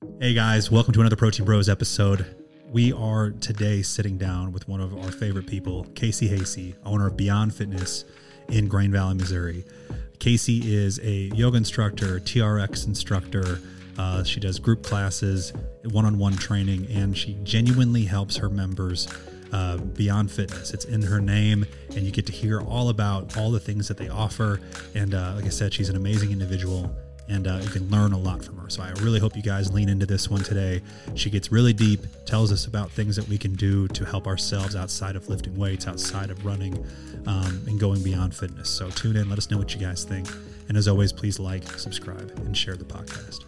Hey guys, welcome to another Protein Bros episode. We are today sitting down with one of our favorite people, Casey Haase, owner of Beyond Fitness in Grain Valley, Missouri. Casey is a yoga instructor, TRX instructor. Uh, she does group classes, one on one training, and she genuinely helps her members uh, Beyond Fitness. It's in her name, and you get to hear all about all the things that they offer. And uh, like I said, she's an amazing individual and uh, you can learn a lot from her. So I really hope you guys lean into this one today. She gets really deep, tells us about things that we can do to help ourselves outside of lifting weights, outside of running, um, and going beyond fitness. So tune in, let us know what you guys think. And as always, please like, subscribe, and share the podcast.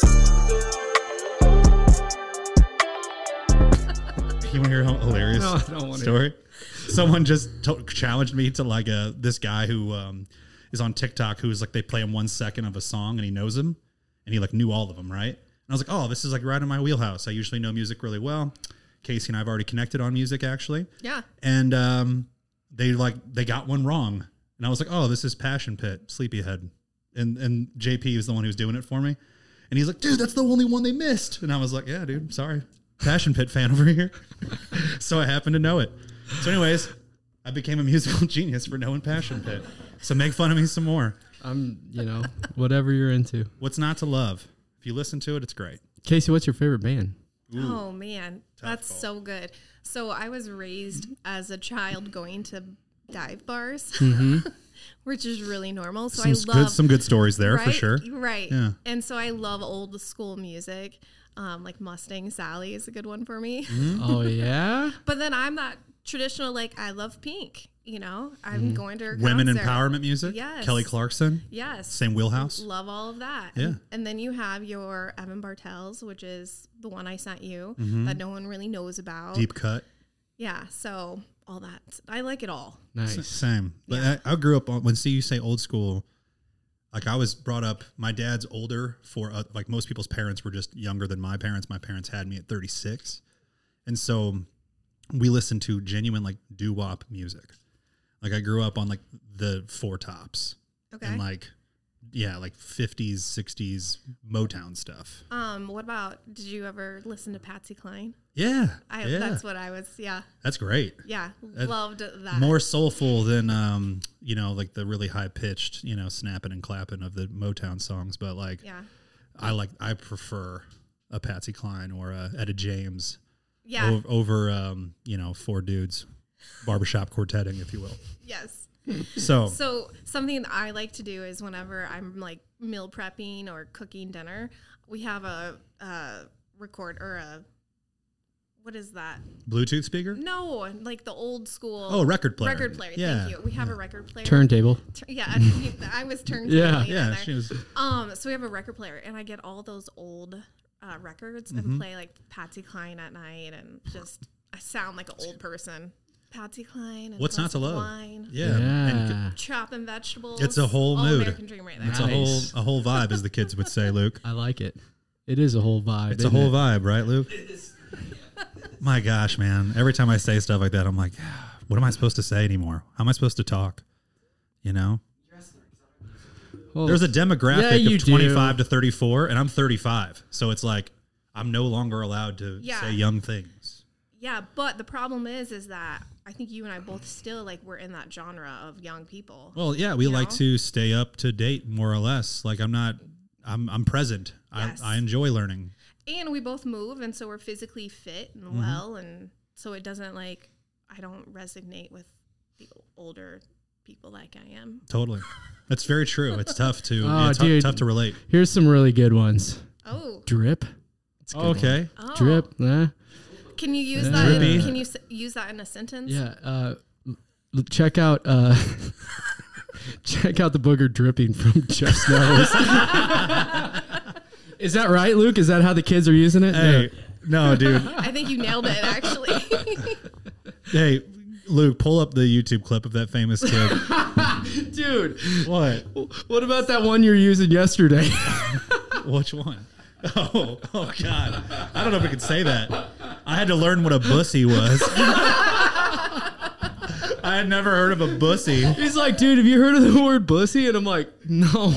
You want to hear a hilarious No, I don't wanna story? Someone just to- challenged me to like a this guy who um, is on TikTok who's like they play him one second of a song and he knows him and he like knew all of them, right? And I was like, oh, this is like right in my wheelhouse. I usually know music really well. Casey and I have already connected on music actually, Yeah. and um, they like they got one wrong, and I was like, oh, this is Passion Pit, Sleepyhead, and and JP was the one who was doing it for me, and he's like, dude, that's the only one they missed, and I was like, yeah, dude, sorry, Passion Pit fan over here, so I happened to know it. So, anyways, I became a musical genius for knowing Passion Pit. So make fun of me some more. I'm, you know, whatever you're into. What's not to love? If you listen to it, it's great. Casey, what's your favorite band? Oh man, that's call. so good. So I was raised as a child going to dive bars, which is really normal. So Some I s- love good, some good stories there for sure. Right. Yeah. And so I love old school music. Um, like Mustang Sally is a good one for me. Mm-hmm. Oh yeah, But then I'm not traditional. Like I love Pink. You know, I'm going to her Mm-hmm. Women concert. empowerment music. Yes. Kelly Clarkson. Yes. Same wheelhouse. Love all of that. Yeah. And, and then you have your Evan Bartels, which is the one I sent you Mm-hmm. that no one really knows about. Deep cut. Yeah. So all that. I like it all. S- nice. Same. But Yeah. I, I grew up on when see you say old school. Like I was brought up. My dad's older for uh, like most people's parents were just younger than my parents. My parents had me at 36, and so we listened to genuine like doo wop music. Like I grew up on like the Four Tops Okay. and like yeah, like 50s, 60s Motown stuff. um. What about? Did you ever listen to Patsy Cline? Yeah, I. yeah, That's what I was. Yeah. that's great. Yeah. That- loved that. more soulful than um you know like the really high pitched you know snapping and clapping of the Motown songs but like Yeah. I like I prefer a Patsy Cline or a Etta James Yeah. over, over um you know four dudes barbershop quartetting if you will Yes. so So something that I like to do is whenever I'm like meal prepping or cooking dinner, we have a, a record or a what is that? Bluetooth speaker No, like the old school. oh record player Record player. yeah Thank you. We have a record player. Turntable. Yeah, I, I was turned. Yeah. yeah she was Um, so we have a record player, and I get all those old uh, records Mm-hmm. and play like Patsy Cline at night, and just I sound like an old person. Patsy Cline. And What's not to of love? Wine, yeah, And Yeah. chopping vegetables. It's a whole all mood. American dream right there. it's a whole a whole vibe as the kids would say Luke I like it. It is a whole vibe. It's a whole it? vibe, right, Luke? My gosh, man. Every time I say stuff like that, I'm like, what am I supposed to say anymore? How am I supposed to talk? You know? Well, There's a demographic you of do. 25 to 34, and I'm 35. So it's like, I'm no longer allowed to Yeah. say young things. Yeah, but the problem is, is that I think you and I both still like we're in that genre of young people. Well, yeah, we like know? to stay up to date more or less. Like, I'm not, I'm, I'm present. Yes. I, I enjoy learning. and we both move and so we're physically fit and Mm-hmm. well and so it doesn't like i don't resonate with the older people like i am Totally. That's very true. It's tough to, Oh, yeah, tou- dude. tough to relate. Here's some really good ones. oh Drip. It's a good one. Okay. oh Drip. eh? Can you use Yeah. that in, can you s- use that in a sentence Yeah. Uh, l- check out. Uh, check out the booger dripping from Jeff's nose. is that right, Luke? Is that how the kids are using it? Hey, no, dude. i think you nailed it actually Hey, Luke, pull up the YouTube clip of that famous kid. Dude. what? What about that one you're using yesterday? Which one? Oh, oh God! I don't know if I could say that. I had to learn what a bussy was. I had never heard of a bussy. He's like, dude, have you heard of the word bussy? And I'm like, no.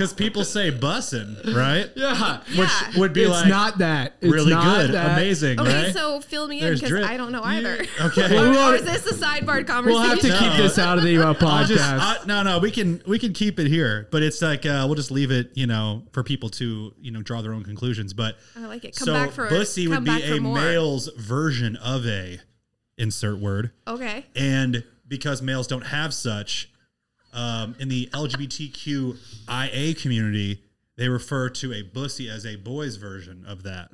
Because people say bussin', right? Yeah. Which Yeah. would be it's like not that. It's really not good, that. amazing, Okay, right? so fill me in because drip. I don't know either. okay. or, or is this a sidebar conversation? We'll have to No. keep this out of the uh, I'll podcast. just, I, no, no, we can we can keep it here, but it's like uh, we'll just leave it, you know, for people to you know draw their own conclusions. But I like it. Come so back for bussy come would be back for a more. male's version of a insert word, Okay. and because males don't have such, um, in the LGBTQIA community, they refer to a bussy as a boy's version of that.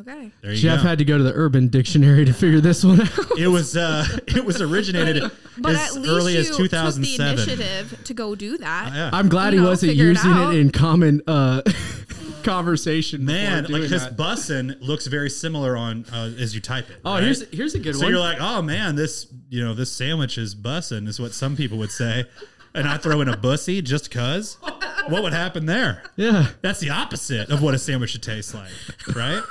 Okay. There you Jeff go. had to go to the Urban Dictionary to figure this one out. it was uh, it was originated But as at least early you as took the initiative to go do that. Yeah. I'm glad You he know, wasn't figure it using it in common uh, conversation. Man, like doing because bussin looks very similar on uh, as you type it. oh, right? here's here's a good so one. So you're like, oh man, this you know this sandwich is bussin' is what some people would say, and I throw in a bussy just cause. What would happen there? yeah. That's the opposite of what a sandwich should taste like, right?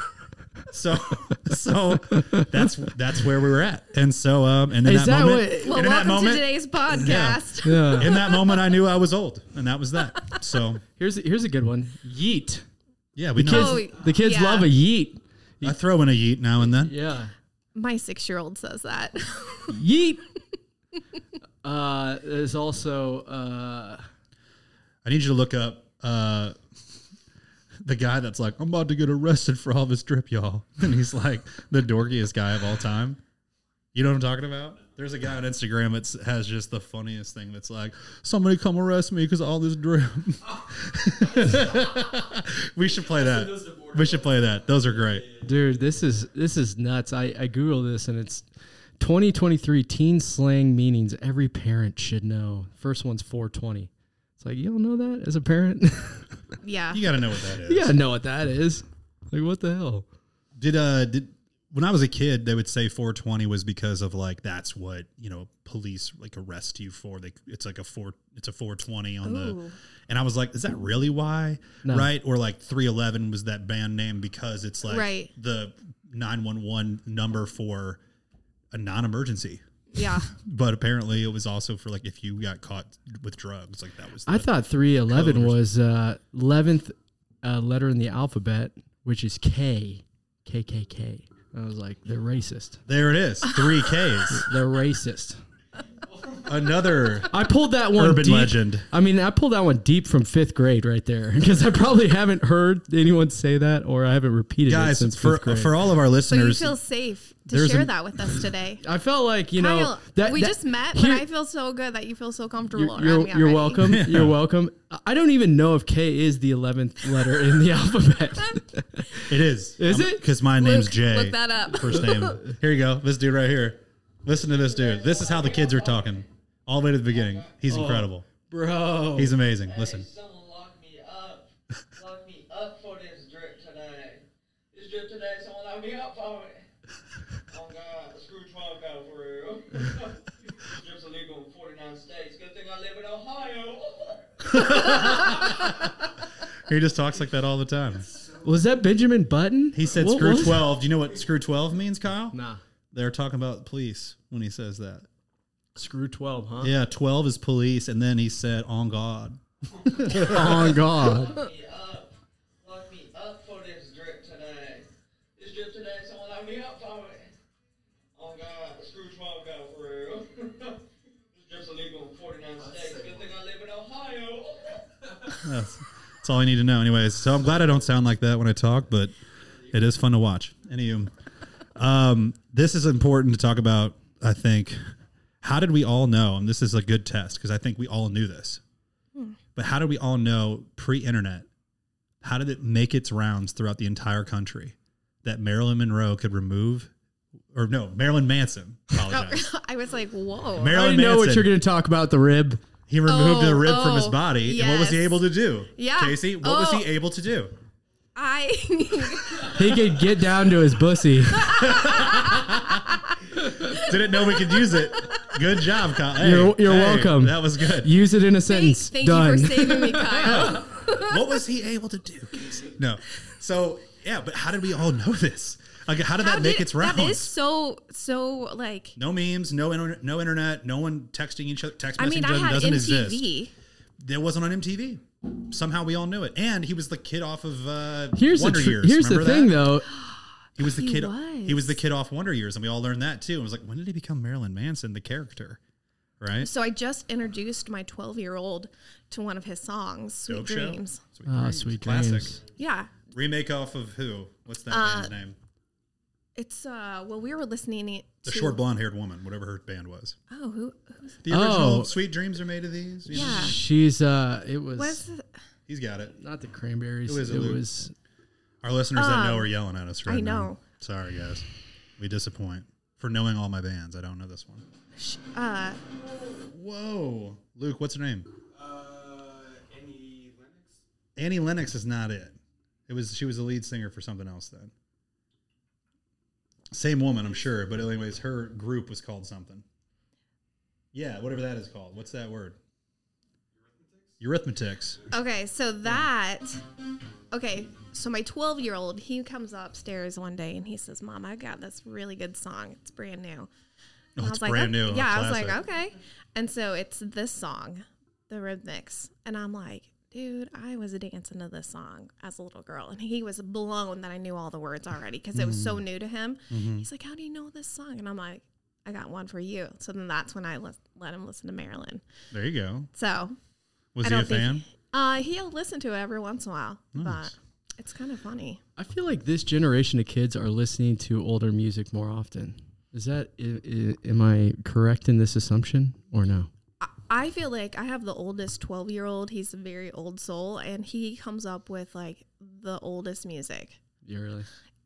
So, so that's that's where we were at, and so um, and in Is that, that moment, what- Well, and in that welcome moment, to today's podcast. Yeah. in that moment, I knew I was old, and that was that. So, Here's here's a good one. Yeet. yeah, we The know. kids, Oh, the kids yeah. love a yeet. I throw in a yeet now and then. Yeah. My six-year-old says that. Yeet. uh, there's also uh, I need you to look up uh, the guy that's like, I'm about to get arrested for all this drip, y'all. And he's like the dorkiest guy of all time. You know what I'm talking about? There's a guy on Instagram that has just the funniest thing that's like, somebody come arrest me because all this drip. we should play that. We should play that. Those are great. dude. This is this is nuts. I I googled this and it's 2023 teen slang meanings every parent should know. First one's 420. It's like you don't know that as a parent. yeah. You got to know what that is. you gotta know what that is. Like what the hell? Did uh did when I was a kid, they would say 420 was because of like that's what you know police like arrest you for. They it's like a four it's a 420 on the, and I was like, is that really why? No. Right? Or like 311 was that band name because it's like Right. the 911 number for a non-emergency. Yeah. But apparently, it was also for like if you got caught with drugs, like that was. The, I thought 311 was uh 11th uh, letter in the alphabet, which is K, KKK. I was like, they're racist. there it is, three Ks. They're racist. Another I pulled that one urban deep. legend. I mean, I pulled that one deep from fifth grade right there because I probably haven't heard anyone say that or I haven't repeated it Guys, since for fifth grade. for all of our So you listeners, feel safe to share an- that with us today. I felt like you know that we that- just met, here- but I feel so good that you feel so comfortable You're, you're, me you're already. welcome. You're welcome. I don't even know if K is the eleventh letter in the alphabet. it is. Is it? Because my name's Jay. look that up. First name. Here you go. This dude right here. Listen to this dude. This is how the kids are talking. All the way to the beginning. He's oh, incredible. Bro, He's amazing. Listen. Someone locked me up. Locked me up for this drip today. This drip today, someone locked me up for it. Oh God, screw 12 out for real. Drip's illegal in 49 states. Good thing I live in Ohio. He just talks like that all the time. was that Benjamin Button? He said What screw was- 12. Do you know what screw 12 means, Kyle? Nah, They're talking about police when he says that. Screw twelve, huh? Yeah, 12 is police. And then he said, on God. on God. Locked me up. Locked me up for this drip today. This drip today, someone locked me up for it. God, screw 12 out for real. this drip's illegal in 49 states. Good thing I live in Ohio. That's, that's all I need to know. Anyways, so I'm glad I don't sound like that when I talk, but it is fun to watch. Anywho, um, this is important to talk about, I think. How did we all know? And this is a good test because I think we all knew this. Hmm. But how did we all know pre internet? How did it make its rounds throughout the entire country that Marilyn Monroe could remove, or no, Marilyn Manson? Oh, I was like, whoa. I Marilyn know what Manson. you're going to talk about the rib. He removed Oh, a rib from his oh, body. And what was he able to do? Yeah. Casey, what was Oh. he able to do? I He could get down to his bussy. Didn't know we could use it. Good job, Kyle. Hey, You're- you're hey, welcome. That was good. Use it in a sentence. thank Done. you for saving me, Kyle. what was he able to do, Casey? No. So yeah, but how did we all know this? Like, how did How that make its rounds? That is so so like. no memes, no internet, no internet, no one texting each other. Text I mean, I doesn't, had doesn't MTV. exist. There wasn't on MTV. somehow we all knew it. And he was the kid off of uh, Here's Wonder the tr- Years. here's the Remember thing that? though. He was the He kid. was. He was the kid off Wonder Years, and we all learned that too. And it was like, when did he become Marilyn Manson, the character? Right? So I just introduced my 12 year old to one of his songs, Sweet Dope Show? Dreams. Sweet Ah, Dreams. Sweet Classic. Dreams. Yeah. Remake off of who? What's that Uh, band's name? It's, uh, well, we were listening to. The short blonde haired woman, whatever her band was. Oh, who? Who's, The original Oh. Sweet Dreams are made of these. You know? yeah. She's uh, it was What's the, He's got it. not the cranberries. Who is it, it was Our listeners that know Um, are yelling at us right I now. know. Sorry, guys. We disappoint. For knowing all my bands, I don't know this one. uh, Whoa. Luke, what's her name? Uh, Annie Lennox. Annie Lennox is not it. It was she was the lead singer for something else then. Same woman, I'm sure, but anyways, her group was called something. Yeah, whatever that is called. What's that word? Eurythmics. okay, so that. Okay, so my 12 year old, he comes upstairs one day and he says, Mom, I got this really good song. It's brand new. Oh, I it's was like, brand "Oh," new. Yeah, I was like, okay. And so it's this song, the Rhythmics. And I'm like, dude, I was a dancing to this song as a little girl. And he was blown that I knew all the words already because it was so Mm. new to him. Mm-hmm. He's like, how do you know this song? And I'm like, I got one for you. So then that's when I lis- let him listen to Marilyn. There you go. So Was I he a fan? Uh, he'll listen to it every once in a while, Nice. but it's kind of funny. I feel like this generation of kids are listening to older music more often. Is that i- i- am I correct in this assumption or no? I- feel like I have the oldest 12 year old. He's a very old soul, and he comes up with like the oldest music. You really?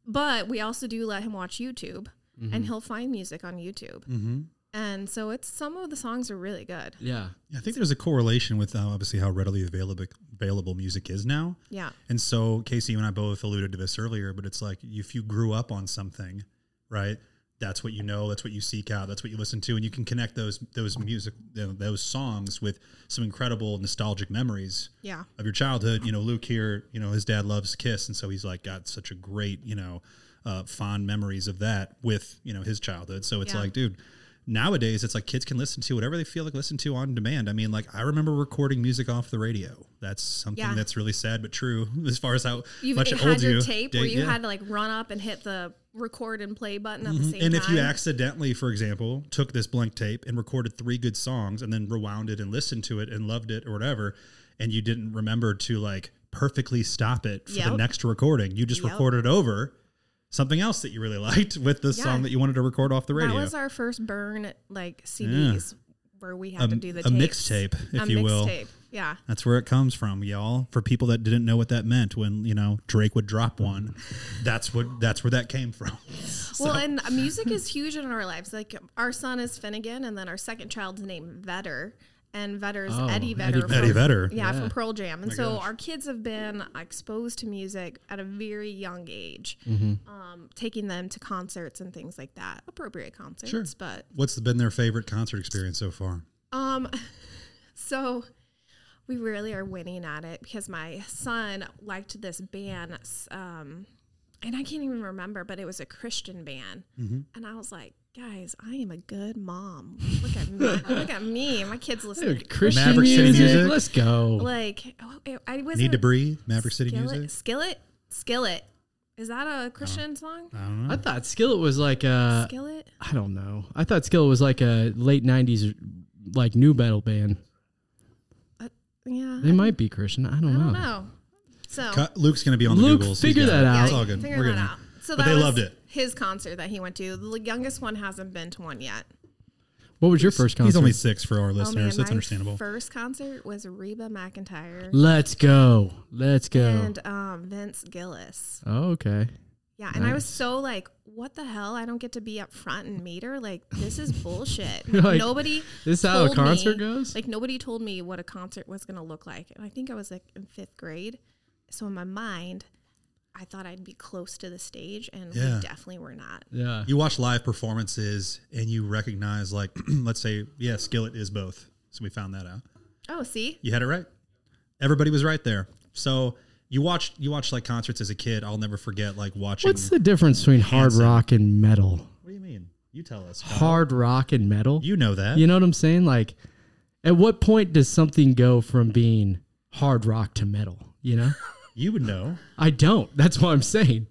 But we also do let him watch YouTube, Mm-hmm. and he'll find music on YouTube. Mm-hmm. And so it's some of the songs are really good. Yeah. I think there's a correlation with uh, obviously how readily available available music is now. Yeah. And so Casey, you and I both alluded to this earlier, but it's like if you grew up on something, right? That's what you know. That's what you seek out. That's what you listen to, and you can connect those those music you know, those songs with some incredible nostalgic memories Yeah. of your childhood. You know, Luke here, you know, his dad loves Kiss, and so he's like got such a great, you know, uh, fond memories of that with you know his childhood. So it's Yeah. like, dude. Nowadays, it's like kids can listen to whatever they feel like listen to on demand. I mean, like I remember recording music off the radio. That's something Yeah. that's really sad but true as far as how You've much had old your you tape where you yeah. had to like run up and hit the record and play button at the same Mm-hmm. and if you accidentally, for example, took this blank tape and recorded three good songs and then rewound it and listened to it and loved it or whatever, and you didn't remember to like perfectly stop it for the next recording, you just Yep. recorded over something else that you really liked with the Yeah. song that you wanted to record off the radio. That was our first burn like CDs where we had A- to do the a mixtape, if A you will. mixtape. Yeah. That's where it comes from, y'all. For people that didn't know what that meant when, you know, Drake would drop one, that's what that's where that came from. Well, and music is huge in our lives. Like our son is Finnegan, and then our second child's named Vetter, and Vetter's Oh, Eddie Eddie Vedder. Vedder. Eddie Vedder. Yeah, Yeah. from Pearl Jam. And My so gosh. our kids have been exposed to music at a very young age, Mm-hmm. um, taking them to concerts and things like that. Appropriate concerts, Sure. but What's been their favorite concert experience so far? um, so we really are winning at it because my son liked this band, um, and I can't even remember, but it was a Christian band, Mm-hmm. and I was like, guys, I am a good mom. Look at me, look at me. My kids listen. Dude, Christian Maverick City music. music? Let's go. Like oh, I- I was Need to breathe, Maverick City Skillet, music. Skillet, Skillet. Is that a Christian uh, song? I don't know. I thought Skillet was like a Skillet. I don't know. I thought Skillet was like a late '90s like nu metal band. Uh, yeah. They might be Christian. I don't, I don't know. know. So Cut- Luke's going to be on the Luke, Googles. Figure that it. out. It's all good. Figure We're that gonna. out. So But they was loved it. His concert that he went to. The youngest one hasn't been to one yet. What was your first concert? He's only six for our Oh man, listeners. That's my understandable. first concert was Reba McEntire Let's go. Let's go. and um, Vince Gillis. oh, okay. Yeah, and I was so like, what the hell? I don't get to be up front and meet her. Like, this is bullshit. Like, nobody. This is how a concert me- goes? Like nobody told me what a concert was gonna look like, and I think I was like in fifth grade. So in my mind, I thought I'd be close to the stage, and Yeah. we definitely were not. Yeah. You watch live performances and you recognize, like, let's say, yeah, Skillet is both. So we found that out. Oh, see, You had it right. Everybody was right there. So you watched you watched like concerts as a kid. I'll never forget like watching. What's the difference between hard Hanson. rock and metal? what do you mean? You tell us. Kyle. Hard rock and metal? You know that. You know what I'm saying? Like, at what point does something go from being hard rock to metal. You know, You would know. I don't. That's what I'm saying.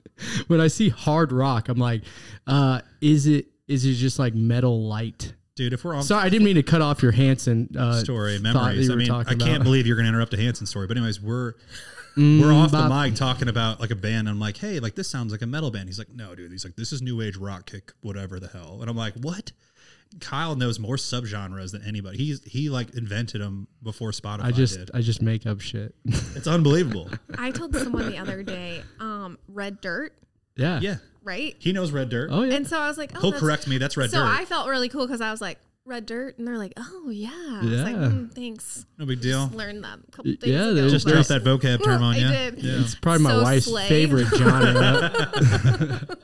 When I see hard rock, I'm like, uh, is it is it just like metal light? Dude, if we're on Sorry, I didn't mean to cut off your Hanson uh, story memories, I mean, I can't about. believe you're going to interrupt a Hanson story. But anyways, we're Mm, we're off the mic talking about like a band. I'm like, hey, like this sounds like a metal band. He's like, no, dude. He's like, this is new age rock kick, whatever the hell. And I'm like, what? Kyle knows more subgenres than anybody. He's he like invented them before Spotify I just did. I just make up shit. It's unbelievable. I told someone the other day, um, red dirt, yeah. yeah, right? he knows Red Dirt. Oh yeah. And so I was like, oh, He'll correct me. That's Red so Dirt. I felt really cool because I was like, red dirt, and they're like, oh yeah. I was like, Yeah. mm, thanks. no big deal. Learned that a couple Y- days yeah, ago. Just but- drop that vocab term on you. did. Yeah. it's probably my So wife's slay. favorite genre.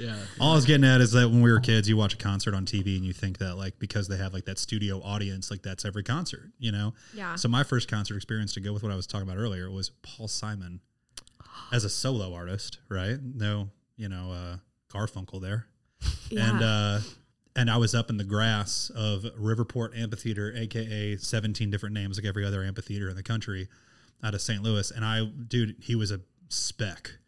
yeah. All I was getting at is that when we were kids, you watch a concert on TV and you think that like because they have like that studio audience, like that's every concert, you know? Yeah. So my first concert experience to go with what I was talking about earlier was Paul Simon as a solo artist, right? No, you know, uh Garfunkel there. Yeah. And uh and I was up in the grass of Riverport Amphitheater, aka 17 different names like every other amphitheater in the country out of St. Louis. And I dude, he was a speck.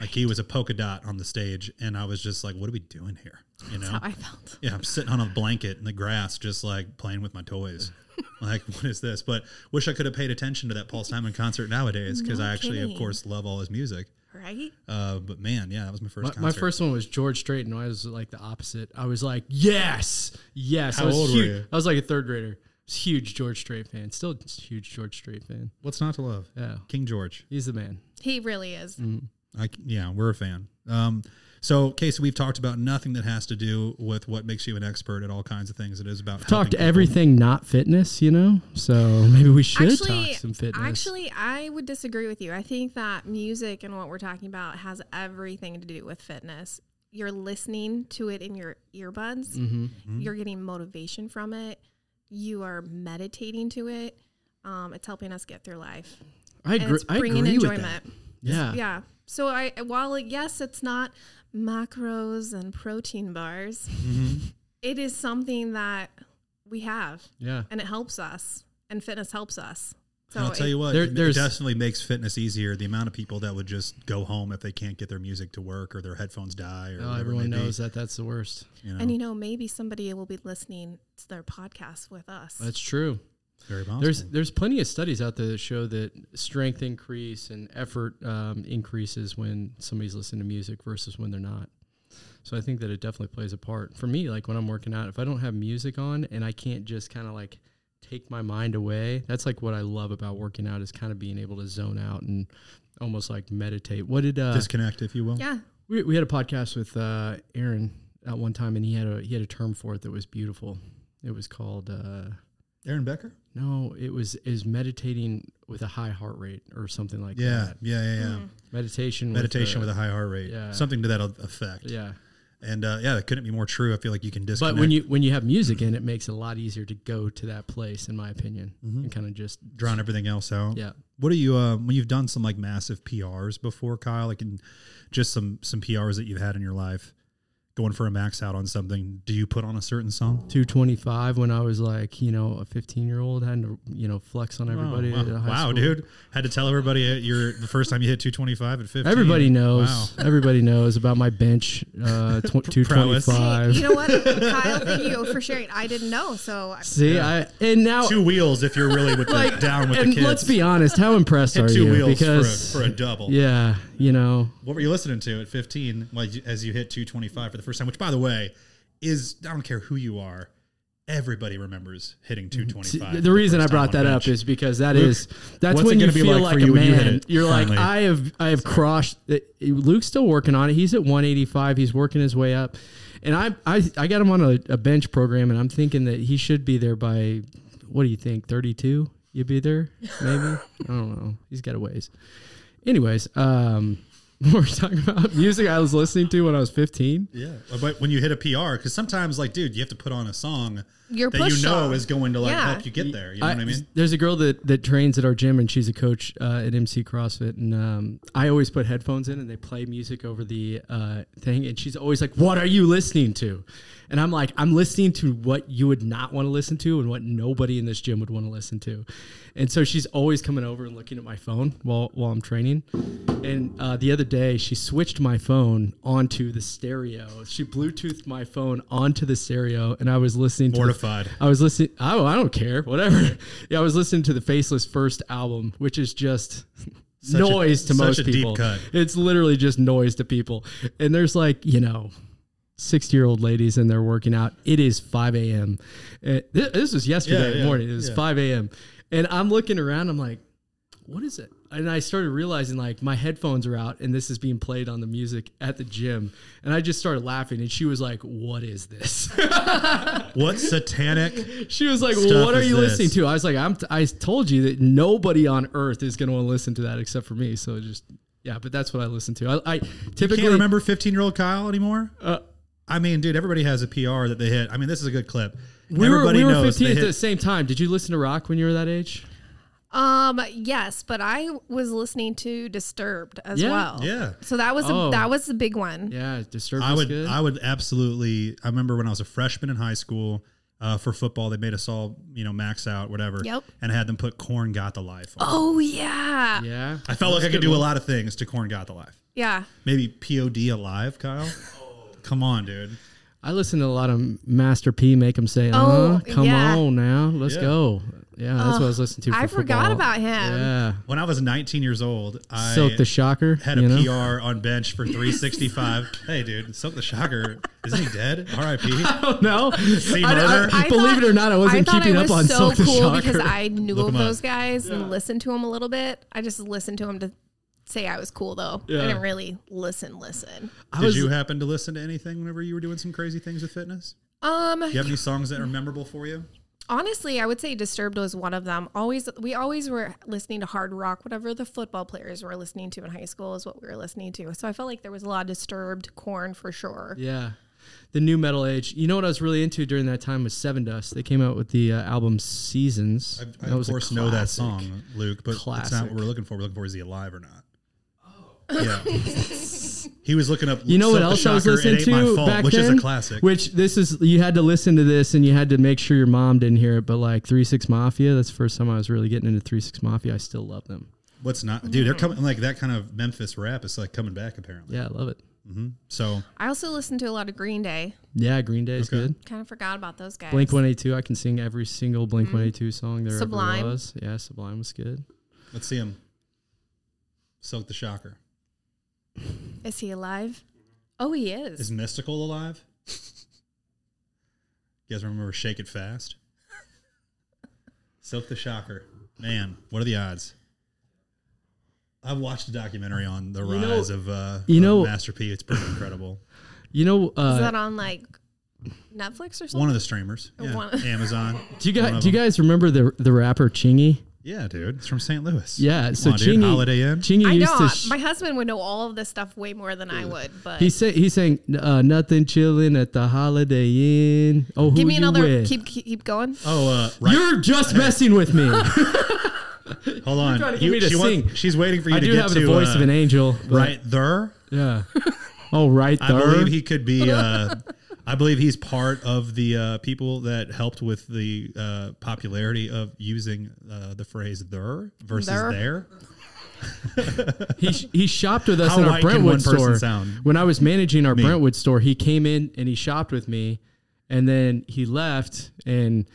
Like he was a polka dot on the stage, and I was just like, "What are we doing here?" You know? That's how I felt. Yeah, I'm sitting on a blanket in the grass, just like playing with my toys. like, what is this? But wish I could have paid attention to that Paul Simon concert nowadays because No I actually, of course, love all his music. Right? Uh, but man, yeah, that was my first My, concert. my first one was George Strait, and I was like the opposite. I was like, yes, yes. How I was old were you? I was like a third grader. I was a huge George Strait fan. Still huge George Strait fan. What's not to love? Yeah, King George. he's the man. He really is. Mm. I, yeah, we're a fan. Um, so, Casey, we've talked about nothing that has to do with what makes you an expert at all kinds of things. It is about Talked helping people. everything not fitness, you know. So maybe we should Actually, talk some fitness. actually, I would disagree with you. I think that music and what we're talking about has everything to do with fitness. You're listening to it in your earbuds. Mm-hmm. You're getting motivation from it. You are meditating to it. Um, it's helping us get through life. I and agree. it's I bringing agree with enjoyment. that. Yeah. Yeah. So I, while yes, it's not macros and protein bars, Mm-hmm. it is something that we have, Yeah. and it helps us, and fitness helps us. So I'll tell you what, There- it definitely makes fitness easier. The amount of people that would just go home if they can't get their music to work or their headphones die or Oh, everyone it be, knows that that's the worst. You know, And you know, maybe somebody will be listening to their podcast with us. That's true. Very possible. There's there's plenty of studies out there that show that strength increase and effort um, increases when somebody's listening to music versus when they're not. So I think that it definitely plays a part. For me, like when I'm working out, if I don't have music on and I can't just kind of like take my mind away, that's like what I love about working out is kind of being able to zone out and almost like meditate. What did uh, disconnect, if you will. yeah. we, we had a podcast with uh, Aaron at one time, and he had a he had a term for it that was beautiful. It was called uh, Aaron Becker. No, it was is meditating with a high heart rate or something like Yeah, that. yeah, yeah, yeah. Mm. Meditation, Meditation with with, a high heart rate, yeah. something to that effect. yeah. And uh, yeah, that couldn't be more true. I feel like you can disconnect. But when you when you have music in, it makes it a lot easier to go to that place, in my opinion, Mhm. and kind of just drown everything else out. yeah. What are you uh, when you've done some like massive PRs before, Kyle? Like in just some some PRs that you've had in your life, going for a max out on something. Do you put on a certain song? 225 when I was like, you know, a 15 year old had to, you know, flex on everybody. wow, at high wow dude! Had to tell everybody you're the first time you hit 225 at 15. Everybody knows. Wow. Everybody knows about my bench, uh, tw- 225. Hey, you know what, Kyle? Thank you for sharing. I didn't know, so See, Yeah. I and now Two wheels if you're really with the like down with and the kids. let's be honest, how impressed hit are two you? wheels because for a, for a double. yeah, you know, What were you listening to at 15 like, as you hit 225 for the first time? Which, by the way, is I don't care who you are, everybody remembers hitting 225. the reason I brought that up is because that Luke, is that's when you feel like like, for a you you man. You're like I have I have crossed. it- Luke's still working on it. He's at 185. He's working his way up, and I I I got him on a, a bench program, and I'm thinking that he should be there by what do you think? 32? You'd be there maybe. I don't know. He's got a ways. Anyways, um, we're talking about music I was listening to when I was 15. Yeah, but when you hit a PR, because sometimes, like, dude, you have to put on a song Your that you know song. is going to like Yeah. help you get there. You know what I mean? There's a girl that, that trains at our gym, and she's a coach uh, at MC CrossFit. And um, I always put headphones in, and they play music over the uh, thing. And she's always like, "What are you listening to?" And I'm like, "I'm listening to what you would not want to listen to, and what nobody in this gym would want to listen to." And so she's always coming over and looking at my phone while while I'm training. And uh, the other day, she switched my phone onto the stereo. She Bluetoothed my phone onto the stereo, and I was listening. to Mortified. I was listening. Oh, I don't care. Whatever. Yeah, I was listening to the Faceless first album, which is just Such a- noise to such most a people. It's literally just noise to people. And there's like you know. 60 year old ladies and they're working out. It is 5 a.m. Uh, This, was yesterday Yeah, yeah, morning. It was yeah. 5 a.m. And I'm looking around. I'm like, what is it? And I started realizing like my headphones are out and this is being played on the music at the gym. And I just started laughing. And she was like, what is this? What satanic? She was like, "What are you this? listening to?" I was like, "I'm." T- I told you that nobody on earth is going to want to listen to that except for me. So just yeah, but that's what I listen to. I, I typically Can't remember 15 year old Kyle anymore. Uh, I mean, dude, everybody has a PR that they hit. I mean, this is a good clip. we were everybody we were 15 at the same time. Did you listen to rock when you were that age? Um, yes, but I was listening to Disturbed as Yeah. well. Yeah. So that was Oh. a, that was the big one. Yeah, Disturbed I was would, good. I would absolutely. I remember when I was a freshman in high school uh, for football, they made us all, you know, max out, whatever. Yep. And had them put "Korn Got the Life." On. Oh yeah. yeah, I felt like I could good do a lot of things to "Korn Got the Life." Yeah. Maybe POD alive, Kyle. Come on, dude. I listen to a lot of Master P. Make them say, Oh, "Uh, come yeah. on now, let's Yeah. go." Yeah, that's what I was listening to. For I forgot about him. Yeah, When I was 19 years old, I Silk the Shocker. had a you know? PR on bench for 365. hey, dude, Silk the Shocker. Isn't he dead? R.I.P. no, See I- I- murder? I believe thought- it or not, I wasn't thought keeping it up was on so Silk the cool Shocker. because I knew Look of 'em up. those guys and listened to them a little bit. I just listened to them to say I was cool though. Yeah. I didn't really listen. Listen. I Did was, you happen to listen to anything whenever you were doing some crazy things with fitness? Um, Do you have any songs that are memorable for you? Honestly, I would say Disturbed was one of them. Always, we always were listening to hard rock. Whatever the football players were listening to in high school is what we were listening to. So I felt like there was a lot of Disturbed, Korn for sure. Yeah. The nu metal age. You know what I was really into during that time was Sevendust. They came out with the uh, album Seasons. I, That I of course know that song, Luke, but that's not what we're looking for. We're looking for is he alive or not? Oh, yeah. he was looking up. You know what else I was listening It Ain't My to Fault, back which then? is a classic. Which this is you had to listen to this and you had to make sure your mom didn't hear it. But like Three Six Mafia, that's the first time I was really getting into Three Six Mafia. I still love them. What's not, dude? They're coming like that kind of Memphis rap is like coming back apparently. Yeah, I love it. Mm-hmm. So I also listened to a lot of Green Day. Yeah, Green Day is Okay. good. Kind of forgot about those guys. Blink One Eighty Two. I can sing every single Blink mm-hmm. One Eighty Two song there Sublime. ever was. Yeah, Sublime was good. let's see him. Silk the Shocker. Is he alive? Oh, he is. Is Mystikal alive? You guys remember Shake It Fast? Silk the Shocker. Man, what are the odds? I've watched a documentary on the You know- rise of uh you of know- Master P. It's pretty incredible. You know, is uh, that on like Netflix or something? One of the streamers. Yeah. Amazon. do you guys of do you guys remember the the rapper Chingy? Yeah, dude. It's from St. Louis. Yeah, Come so on, dude. Chingy Holiday Inn. Chingy I used know. to. sh- my husband would know all of this stuff way more than I would, but he say he sang uh, nothing chilling at the Holiday Inn. Oh, who give me you another. with? Keep keep keep going. Oh, uh, right. You're just messing with me. Hold on. trying to get me to she want- sing. she's waiting for you I to I do get have to the voice uh, of an angel. but- right there. Yeah. Oh, right I there. believe he could be. Uh, I believe he's part of the uh, people that helped with the uh, popularity of using uh, the phrase "there" versus There. "there." he he shopped with us How in our Brentwood store. sound? When I was managing our Me. Brentwood store, he came in and he shopped with me, and then he left. And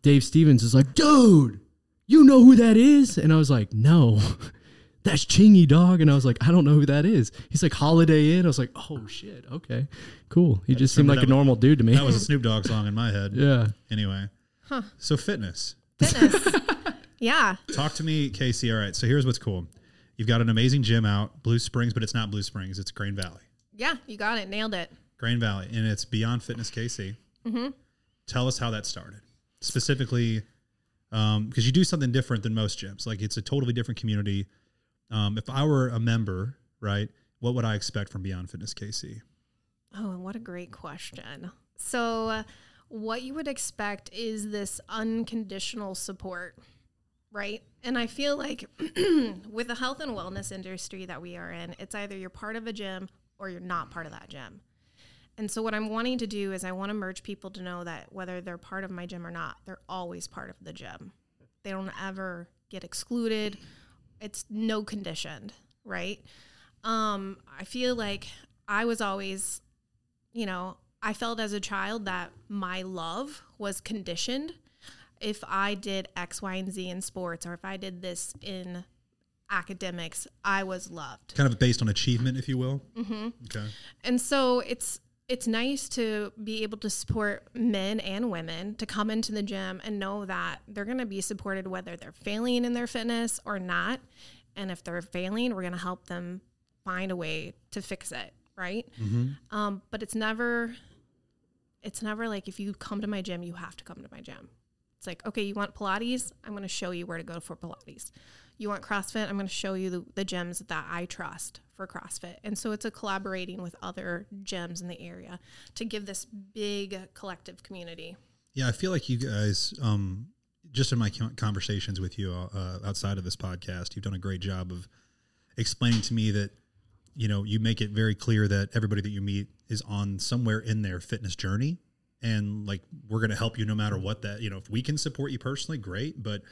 Dave Stevens is like, "Dude, you know who that is?" And I was like, "No." That's Chingy dog, and I was like, I don't know who that is. He's like Holiday Inn. I was like, oh shit, okay, cool. He just seemed like a that was- normal dude to me. That was a Snoop Dogg song in my head. yeah. Anyway, huh. so fitness. Fitness. yeah. Talk to me, Casey. All right. So here's what's cool. You've got an amazing gym out, Blue Springs, but it's not Blue Springs. It's Grain Valley. Yeah, you got it. Nailed it. Grain Valley, and it's Beyond Fitness KC. Mm-hmm. Tell us how that started, specifically, um, because you do something different than most gyms. Like it's a totally different community. Um, if I were a member, right, what would I expect from Beyond Fitness KC? Oh, and what a great question. So, uh, what you would expect is this unconditional support, right? And I feel like with the health and wellness industry that we are in, it's either you're part of a gym or you're not part of that gym. And so, what I'm wanting to do is, I want to merge people to know that whether they're part of my gym or not, they're always part of the gym. They don't ever get excluded. It's no conditioned, right? Um, I feel like I was always, you know, I felt as a child that my love was conditioned. If I did X, Y, and Z in sports, or if I did this in academics, I was loved. Kind of based on achievement, if you will. Mm-hmm. Okay. And so it's it's nice to be able to support men and women to come into the gym and know that they're going to be supported whether they're failing in their fitness or not. And if they're failing, we're going to help them find a way to fix it, right? Um, but it's never it's never like if you come to my gym, you have to come to my gym. It's like, okay, you want Pilates? I'm going to show you where to go for Pilates. You want CrossFit? I'm going to show you the, the gyms that I trust for CrossFit. And so it's a collaborating with other gyms in the area to give this big collective community. Yeah, I feel like you guys, um, just in my conversations with you uh, outside of this podcast, you've done a great job of explaining to me that you know you make it very clear that everybody that you meet is on somewhere in their fitness journey, and like we're going to help you no matter what that you know if we can support you personally, great, but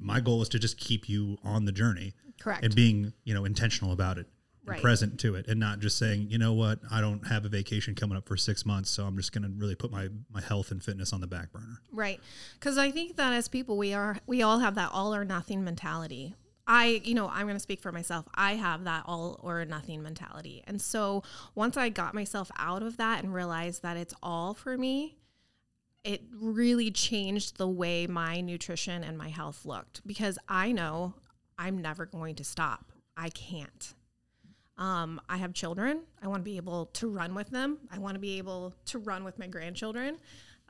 my goal is to just keep you on the journey Correct. and being you know intentional about it. and Right. present to it and not just saying you know what i don't have a vacation coming up for six months so i'm just going to really put my my health and fitness on the back burner Right. Because I think that as people, we are, we all have that all or nothing mentality. I, you know, I'm going to speak for myself. I have that all or nothing mentality. And so once I got myself out of that and realized that it's all for me, it really changed the way my nutrition and my health looked because I know I'm never going to stop. I can't. Um, I have children. I want to be able to run with them. I want to be able to run with my grandchildren.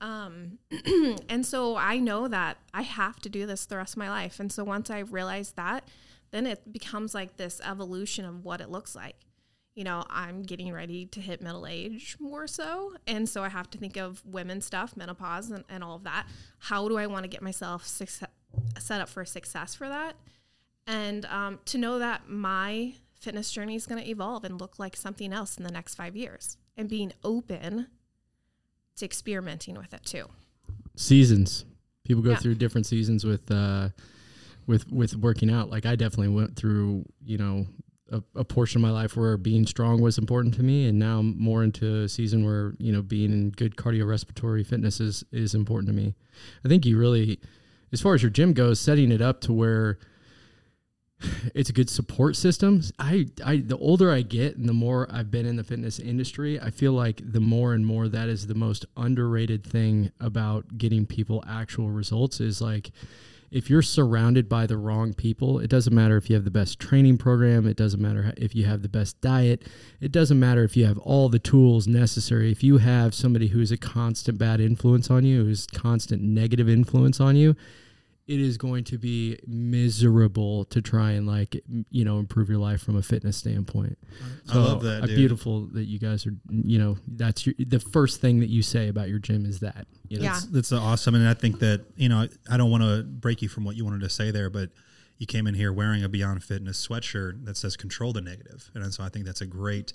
Um, and so I know that I have to do this the rest of my life. And so once I realize that, then it becomes like this evolution of what it looks like. You know, I'm getting ready to hit middle age more so. And so I have to think of women stuff, menopause, and, and all of that. How do I want to get myself success, set up for success for that? And um, to know that my fitness journey is going to evolve and look like something else in the next five years and being open to experimenting with it too. seasons. People go Yeah. through different seasons with uh, with with working out. Like I definitely went through, you know, a, a portion of my life where being strong was important to me, and now I'm more into a season where you know being in good cardiorespiratory fitness is is important to me. I think you really, as far as your gym goes, setting it up to where it's a good support system. I, I, the older I get and the more I've been in the fitness industry, I feel like the more and more that is the most underrated thing about getting people actual results is like, if you're surrounded by the wrong people, it doesn't matter if you have the best training program, it doesn't matter if you have the best diet, it doesn't matter if you have all the tools necessary. If you have somebody who's a constant bad influence on you, who's constant negative influence on you, it is going to be miserable to try and like you know improve your life from a fitness standpoint. I love that, uh, dude. Beautiful that you guys are. You know, that's your, the first thing that you say about your gym is that. You know? Yeah. that's awesome and i think that you know i don't want to break you from what you wanted to say there but you came in here wearing a beyond fitness sweatshirt that says control the Negative," negative and so i think that's a great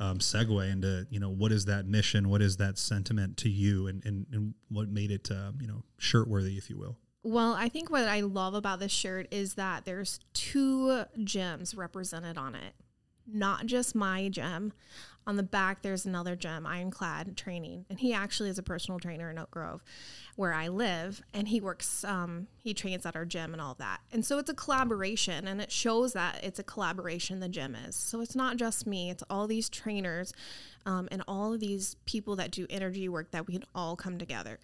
um, segue into you know what is that mission what is that sentiment to you and, and, and what made it uh, you know shirt worthy if you will Well, I think what I love about this shirt is that there's two gems represented on it, not just my gem. On the back, there's another gem, Ironclad Training, and he actually is a personal trainer in Oak Grove, where I live, and he works, um, he trains at our gym and all that. And so it's a collaboration, and it shows that it's a collaboration. The gym is so it's not just me; it's all these trainers, um, and all of these people that do energy work that we can all come together.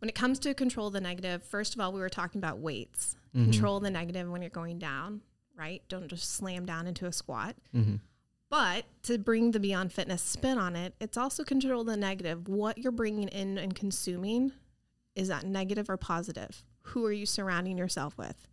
When it comes to control the negative, first of all, we were talking about weights. Mm-hmm. Control the negative when you're going down, right? Don't just slam down into a squat. Mm-hmm. But to bring the Beyond Fitness spin on it, it's also control the negative. What you're bringing in and consuming, is that negative or positive? Who are you surrounding yourself with?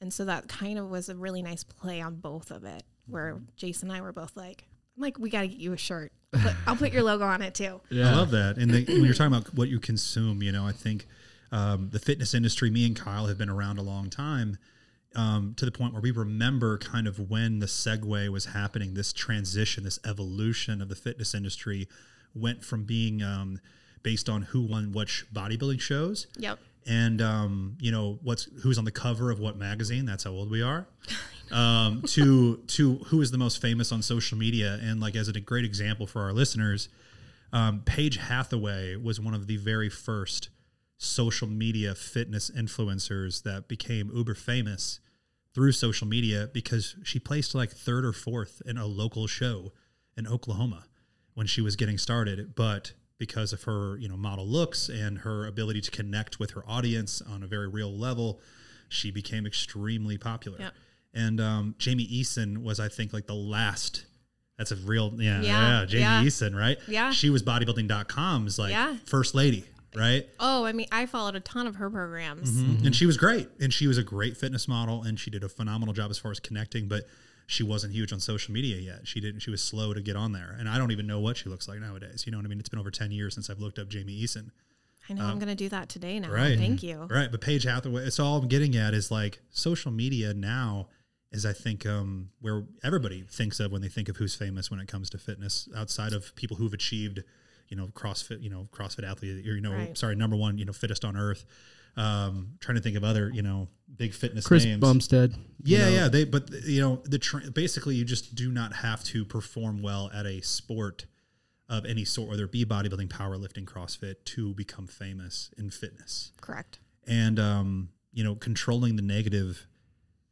And so that kind of was a really nice play on both of it, where mm-hmm. Jason and I were both like, I'm like, we got to get you a shirt. But I'll put your logo on it too. I love that. And the, when you're talking about what you consume, you know, I think um, the fitness industry, me and Kyle have been around a long time um, to the point where we remember kind of when the segue was happening, this transition, this evolution of the fitness industry went from being um, based on who won which bodybuilding shows Yep. and um, you know what's who's on the cover of what magazine. That's how old we are. Um, to to who is the most famous on social media, and like as a great example for our listeners, um, Paige Hathaway was one of the very first social media fitness influencers that became uber famous through social media because she placed like third or fourth in a local show in Oklahoma when she was getting started, but because of her, you know, model looks and her ability to connect with her audience on a very real level, she became extremely popular. And um, Jamie Eason was, I think, like the last. That's a real, yeah, yeah, Yeah, Jamie yeah. Eason, right? Yeah. She was bodybuilding.com's like Yeah. first lady, right? Oh, I mean, I followed a ton of her programs. Mm-hmm. And she was great. And she was a great fitness model and she did a phenomenal job as far as connecting, but she wasn't huge on social media yet. She didn't she was slow to get on there. And I don't even know what she looks like nowadays. You know what I mean? It's been over 10 years since I've looked up Jamie Eason. I know I'm going to do that today now. Um, Right. Thank you. Right. But Paige Hathaway, it's all I'm getting at is like social media now is I think um, where everybody thinks of when they think of who's famous when it comes to fitness outside of people who've achieved, you know, CrossFit, you know, CrossFit athlete, or, you know, Right. sorry, number one, you know, fittest on earth. Um, trying to think of other, you know, big fitness Chris names. Bumstead. you Yeah, know. yeah. They, but you know, the tra- basically you just do not have to perform well at a sport of any sort, whether it be bodybuilding, powerlifting, CrossFit, to become famous in fitness. Correct. And um, you know, controlling the negative.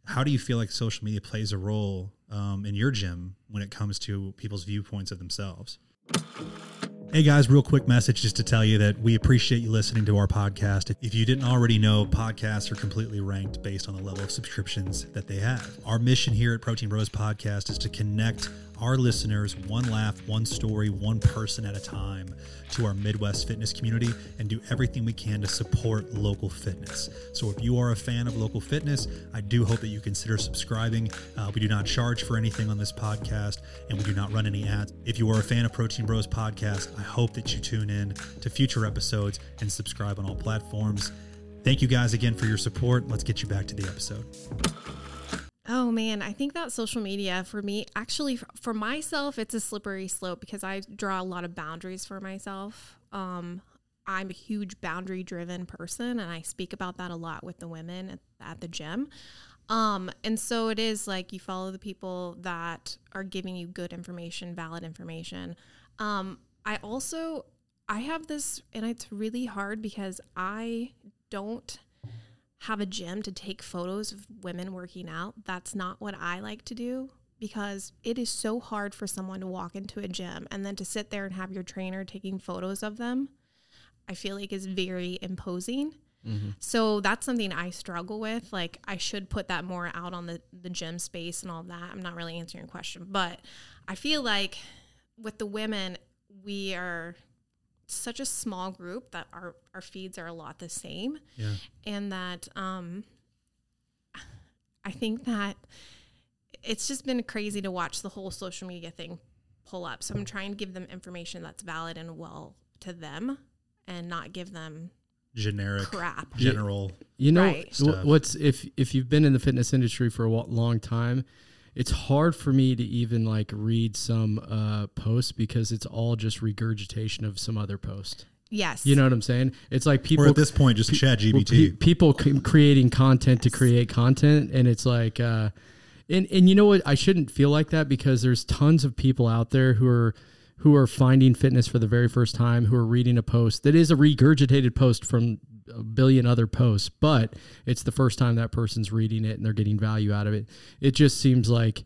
How do you feel like social media plays a role um, in your gym when it comes to people's viewpoints of themselves? Hey guys, real quick message just to tell you that we appreciate you listening to our podcast. If you didn't already know, podcasts are completely ranked based on the level of subscriptions that they have. Our mission here at Protein Bros Podcast is to connect our listeners one laugh, one story, one person at a time to our Midwest fitness community and do everything we can to support local fitness. So if you are a fan of local fitness, I do hope that you consider subscribing. Uh, we do not charge for anything on this podcast and we do not run any ads. If you are a fan of Protein Bros podcast, I hope that you tune in to future episodes and subscribe on all platforms. Thank you guys again for your support. Let's get you back to the episode. Oh man, I think that social media for me, actually, for myself, it's a slippery slope because I draw a lot of boundaries for myself. Um, I'm a huge boundary driven person, and I speak about that a lot with the women at, at the gym. Um, and so it is like you follow the people that are giving you good information, valid information. Um, I also I have this, and it's really hard because I don't have a gym to take photos of women working out. That's not what I like to do because it is so hard for someone to walk into a gym and then to sit there and have your trainer taking photos of them. I feel like is very imposing. Mm-hmm. So that's something I struggle with. Like I should put that more out on the the gym space and all that. I'm not really answering your question, but I feel like with the women, we are such a small group that our our feeds are a lot the same Yeah. and that um I think that it's just been crazy to watch the whole social media thing pull up. So I'm trying to give them information that's valid and well to them and not give them Generic, crap. general. You know Right. Stuff. what's if if you've been in the fitness industry for a long time, it's hard for me to even like read some uh, posts because it's all just regurgitation of some other post. Yes. You know what I'm saying? It's like people Or at this point, just chat well, GBT. pe- people c- creating content to create content, and it's like, uh, and and you know what? I shouldn't feel like that because there's tons of people out there who are who are finding fitness for the very first time, who are reading a post that is a regurgitated post from a billion other posts, but it's the first time that person's reading it and they're getting value out of it. It just seems like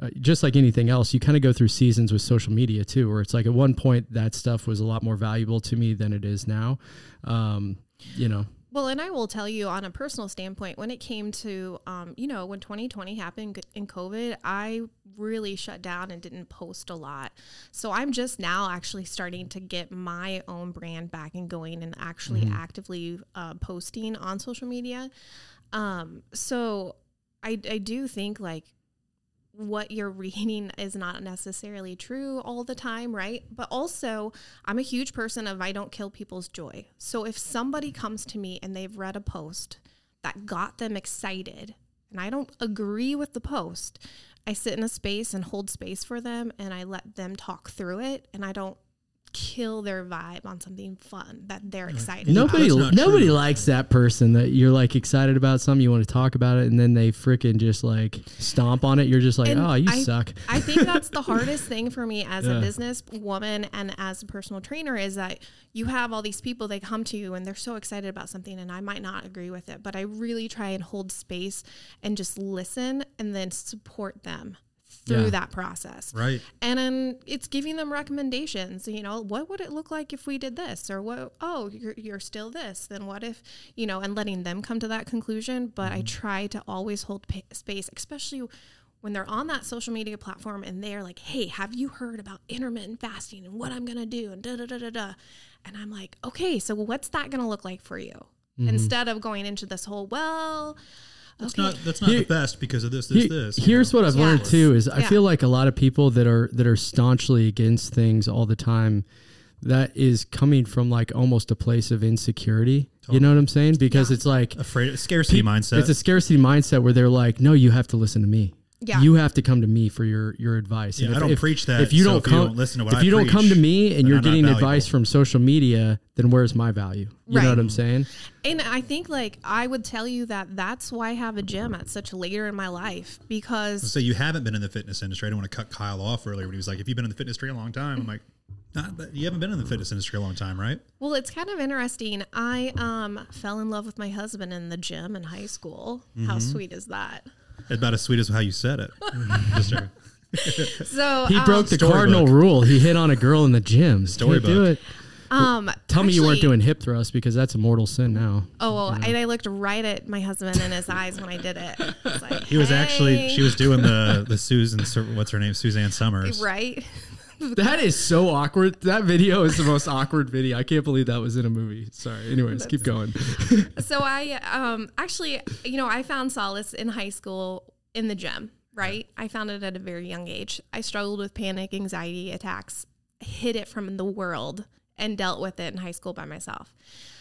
uh, just like anything else, you kind of go through seasons with social media too, where it's like at one point that stuff was a lot more valuable to me than it is now. Um, you know, Well, and I will tell you on a personal standpoint, when it came to, um, you know, when 2020 happened in COVID, I really shut down and didn't post a lot. So I'm just now actually starting to get my own brand back and going and actually actively uh, posting on social media. Um, so I, I do think like what you're reading is not necessarily true all the time, right? But also, I'm a huge person of I don't kill people's joy. So if somebody comes to me and they've read a post that got them excited, and I don't agree with the post, I sit in a space and hold space for them and I let them talk through it and I don't kill their vibe on something fun that they're excited Nobody, That's not nobody true. likes that person that you're like excited about something, you want to talk about it, and then they freaking just like stomp on it. You're just like, And oh, you I, suck. I think that's the hardest thing for me as Yeah. a business woman and as a personal trainer is that you have all these people they come to you and they're so excited about something and I might not agree with it, but I really try and hold space and just listen and then support them through Yeah. that process. Right. And then it's giving them recommendations. You know, what would it look like if we did this? Or what? Oh, you're, you're still this. Then what if, you know, and letting them come to that conclusion. But I mm-hmm. try to always hold pa- space, especially when they're on that social media platform and they're like, hey, have you heard about intermittent fasting and what I'm going to do? And da da da da da. And I'm like, okay, so what's that going to look like for you? Mm-hmm. Instead of going into this whole, well, That's okay. not that's not Here- the best because of this, this, Here- this. here's know? what I've learned too is I Yeah. feel like a lot of people that are that are staunchly against things all the time that is coming from like almost a place of insecurity. You know what I'm saying? Because it's like afraid scarcity mindset. It's a scarcity mindset where they're like, "No, you have to listen to me. Yeah. You have to come to me for your your advice." Yeah, And I don't preach that, If you so don't if you come, don't listen to what if I you don't come to me and you're I'm getting advice from social media, then where's my value? You know what I'm saying? And I think like I would tell you that that's why I have a gym at such later in my life because so you haven't been in the fitness industry. I don't want to cut Kyle off earlier, but he was like, "If you've been in the fitness industry a long time," I'm like, "Not that you haven't been in the fitness industry a long time, right?" well it's kind of interesting. I um fell in love with my husband in the gym in high school. Mm-hmm. How sweet is that? About as sweet as how you said it. Just joking. So He um, broke the Storybook. cardinal rule. He hit on a girl in the gym. Can't do Storybook. it. um Tell me you weren't actually- doing hip thrusts because that's a mortal sin now. Oh, well, and I looked right at my husband in his eyes when I did it. I was like, He was actually "Hey." she was doing the the Susan what's her name Suzanne Somers. right. That is so awkward. That video is the most awkward video. I can't believe that was in a movie. Sorry. Anyways, keep going. so I um actually you know I found solace in high school in the gym right I found it at a very young age I struggled with panic anxiety attacks hid it from the world and dealt with it in high school by myself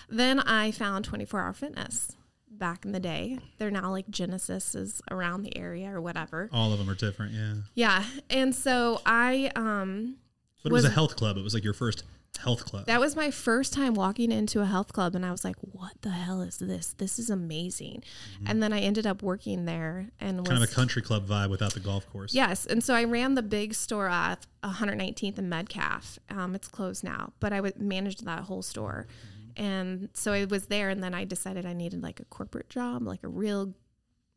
then I found 24 hour fitness back in the day they're now like Genesis is around the area or whatever All of them are different, yeah. yeah and so I um But it was, Was- a health club. It was like your first health club. That was my first time walking into a health club, and I was like, "What the hell is this? This is amazing!" And then I ended up working there, and was kind of a country club vibe without the golf course. yes. And so I ran the big store at 119th and Metcalf. Um, it's closed now, but I would managed that whole store, and so I was there. And then I decided I needed like a corporate job, like a real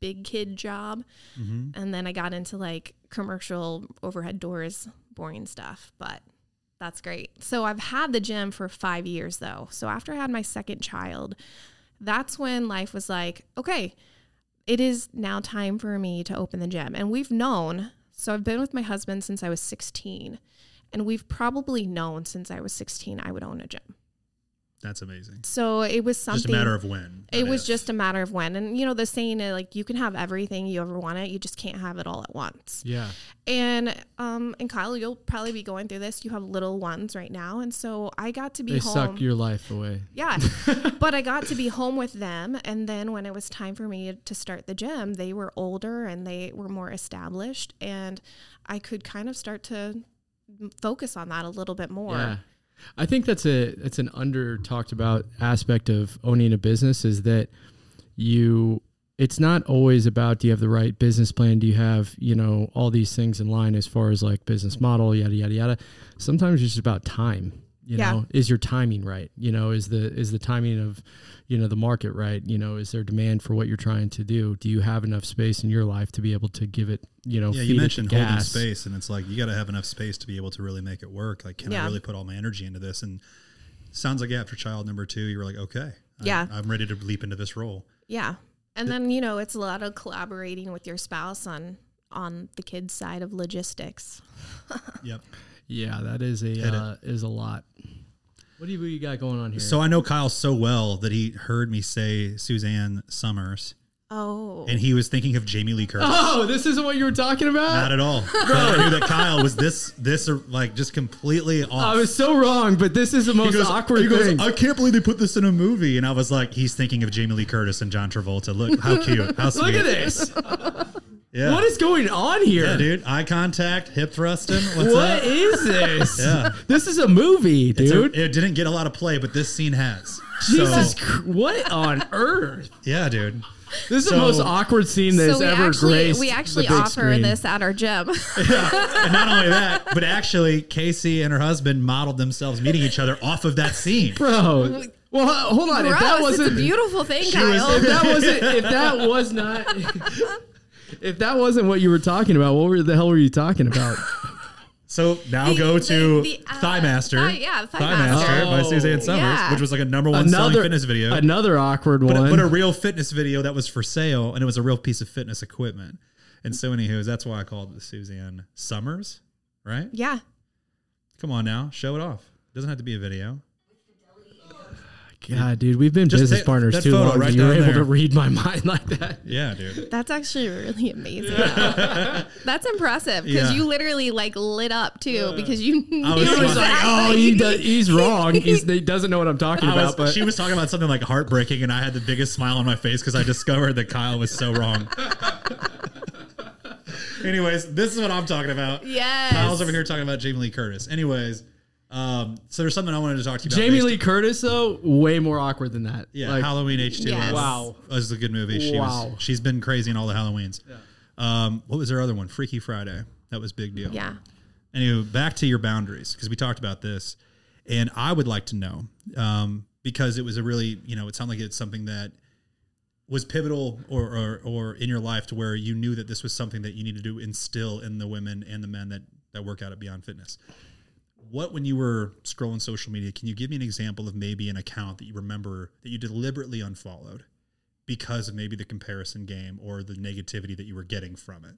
big kid job. Mm-hmm. And then I got into like commercial overhead doors, boring stuff, but that's great. So I've had the gym for five years though. So after I had my second child, that's when life was like, okay, it is now time for me to open the gym. And we've known, so I've been with my husband since I was 16, and we've probably known since I was 16 I would own a gym. That's amazing. So it was something. Just a matter of when. It was if. just a matter of when. And, you know, the saying, uh, like, you can have everything you ever want it, you just can't have it all at once. Yeah. And, um, and Kyle, you'll probably be going through this. You have little ones right now. And so I got to be They home. suck your life away. Yeah. but I got to be home with them. And then when it was time for me to start the gym, they were older and they were more established. And I could kind of start to focus on that a little bit more. Yeah. I think that's a that's an under talked about aspect of owning a business is that you it's not always about do you have the right business plan? Do you have you know all these things in line as far as like business model yada yada yada. Sometimes it's just about time you Yeah. know is your timing right you know is the is the timing of you know the market right you know is there demand for what you're trying to do do you have enough space in your life to be able to give it you know Yeah, you it the mentioned holding gas? space, and it's like you got to have enough space to be able to really make it work. Like, can I really put all my energy into this? And sounds like after child number two, you were like, okay, Yeah. I'm ready to leap into this role. Yeah. And then, you know, it's a lot of collaborating with your spouse on on the kids side of logistics. Yep. yeah that is a uh, is a lot what do you, what you got going on here So I know Kyle so well that he heard me say Suzanne Somers, Oh. and he was thinking of Jamie Lee Curtis. Oh, this isn't what you were talking about. Not at all. But I knew that Kyle was this this or like just completely off. I was so wrong, but this is the most he goes, awkward he goes, thing. I can't believe they put this in a movie. And I was like, he's thinking of Jamie Lee Curtis and John Travolta. Look how cute. How sweet. Look at this. Yeah. What is going on here? yeah, dude. Eye contact, hip thrusting. What's What up? is this? Yeah. This is a movie, It's a- dude. it didn't get a lot of play, but this scene has. Jesus, So, Chr- what on earth? yeah, dude. This is So- the most awkward scene that's so we ever actually graced we actually the big offer screen. this at our gym. And not only that, but actually, Casey and her husband modeled themselves meeting each other off of that scene. bro. Well, hold on. if that Gross, it's a beautiful thing, was- Kyle. if that wasn't if that was not if that wasn't what you were talking about, what were the hell were you talking about? So now The- go to the, uh, Thigh Master. Thigh- yeah, Thigh Master Master. by Suzanne Somers, Yeah. which was like a number one selling fitness video. Another awkward but, one. but a real fitness video that was for sale, and it was a real piece of fitness equipment. And so, anywho, that's why I called it Suzanne Somers, right? yeah. Come on now, show it off. doesn't have to be a video. God, dude, we've been Just business take partners that too photo long. right you were down able there. to read my mind like that. Yeah, dude. That's actually really amazing. That's impressive because Yeah. you literally like lit up too because you knew I was He was like, "Oh, he does, he's wrong. He's, he doesn't know what I'm talking I was, about." But she was talking about something like heartbreaking, and I had the biggest smile on my face because I discovered that Kyle was so wrong. Anyways, this is what I'm talking about. yes. Kyle's over here talking about Jamie Lee Curtis. Anyways, um, so there's something I wanted to talk to you about. Jamie based- Lee Curtis, though, way more awkward than that. Yeah, Like, Halloween H2 Yes. Wow. was a good movie. She Wow. was she's been crazy in all the Halloweens. Um, what was her other one? Freaky Friday. That was big deal. Yeah. Anyway, back to your boundaries because we talked about this, and I would like to know um, because it was a really you know it sounded like it's something that was pivotal or, or or in your life to where you knew that this was something that you needed to instill in the women and the men that that work out at Beyond Fitness. What when you were scrolling social media, can you give me an example of maybe an account that you remember that you deliberately unfollowed because of maybe the comparison game or the negativity that you were getting from it?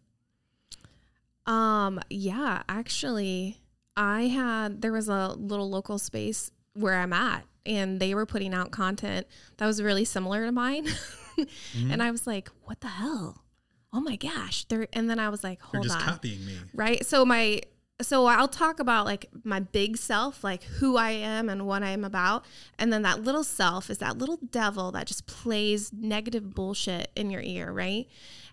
Um, yeah, actually, I had there was a little local space where I'm at, and they were putting out content that was really similar to mine, Mm-hmm. and I was like, "What the hell? Oh my gosh!" They're and then I was like, hold on. They're just on." copying me. right? So my so I'll talk about like my big self, like who I am and what I am about, and then that little self is that little devil that just plays negative bullshit in your ear, right?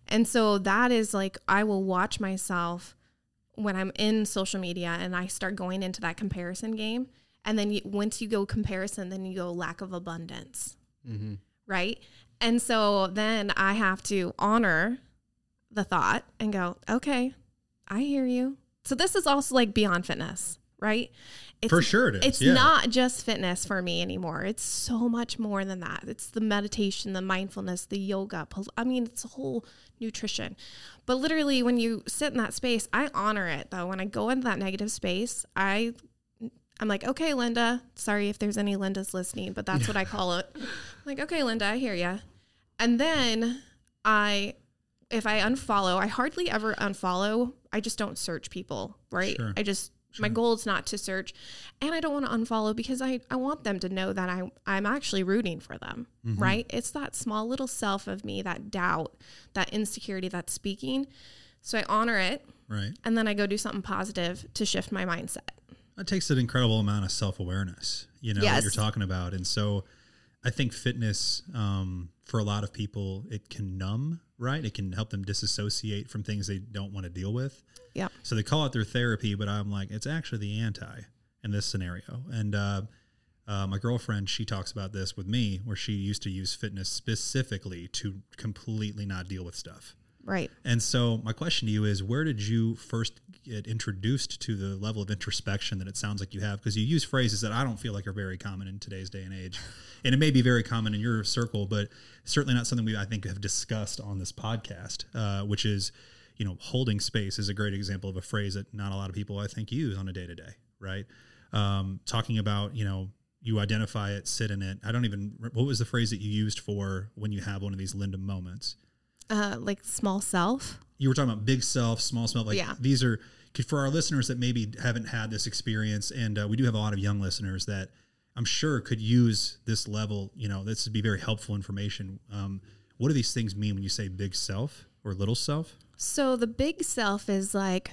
And so that is like I will watch myself when I'm in social media and I start going into that comparison game, and then you, once you go comparison, then you go lack of abundance, mm-hmm. right? And so then I have to honor the thought and go, okay, I hear you. So this is also like beyond fitness, right? It's, For sure it is, It's yeah. not just fitness for me anymore. It's so much more than that. It's the meditation, the mindfulness, the yoga. I mean, it's a whole nutrition. But literally, when you sit in that space, I honor it though. When I go into that negative space, I I'm like, okay, Linda. Sorry if there's any Lindas listening, but that's what I call it. I'm like, okay, Linda, I hear you. And then I, if I unfollow, I hardly ever unfollow. I just don't search people, right? Sure. I just my goal is not to search, and I don't want to unfollow because I I want them to know that I I'm actually rooting for them, right? It's that small little self of me, that doubt, that insecurity that's speaking. So I honor it, Right. and then I go do something positive to shift my mindset. That takes an incredible amount of self awareness, you know, Yes. you're talking about. And so I think fitness, um, for a lot of people, it can numb, right? It can help them disassociate from things they don't want to deal with. Yeah. So they call it their therapy, but I'm like, it's actually the anti in this scenario. And uh, uh, my girlfriend, she talks about this with me, where she used to use fitness specifically to completely not deal with stuff. Right. And so, my question to you is where did you first get introduced to the level of introspection that it sounds like you have? Because you use phrases that I don't feel like are very common in today's day and age. And it may be very common in your circle, but certainly not something we, I think, have discussed on this podcast, uh, which is, you know, holding space is a great example of a phrase that not a lot of people, I think, use on a day to day, right? Um, talking about, you know, you identify it, sit in it. I don't even, what was the phrase that you used for when you have one of these Linda moments? Uh, like small self. you were talking about big self, small self. Like Yeah. these are for our listeners that maybe haven't had this experience, and uh, we do have a lot of young listeners that I'm sure could use this level. You know, this would be very helpful information. Um, What do these things mean when you say big self or little self? So the big self is like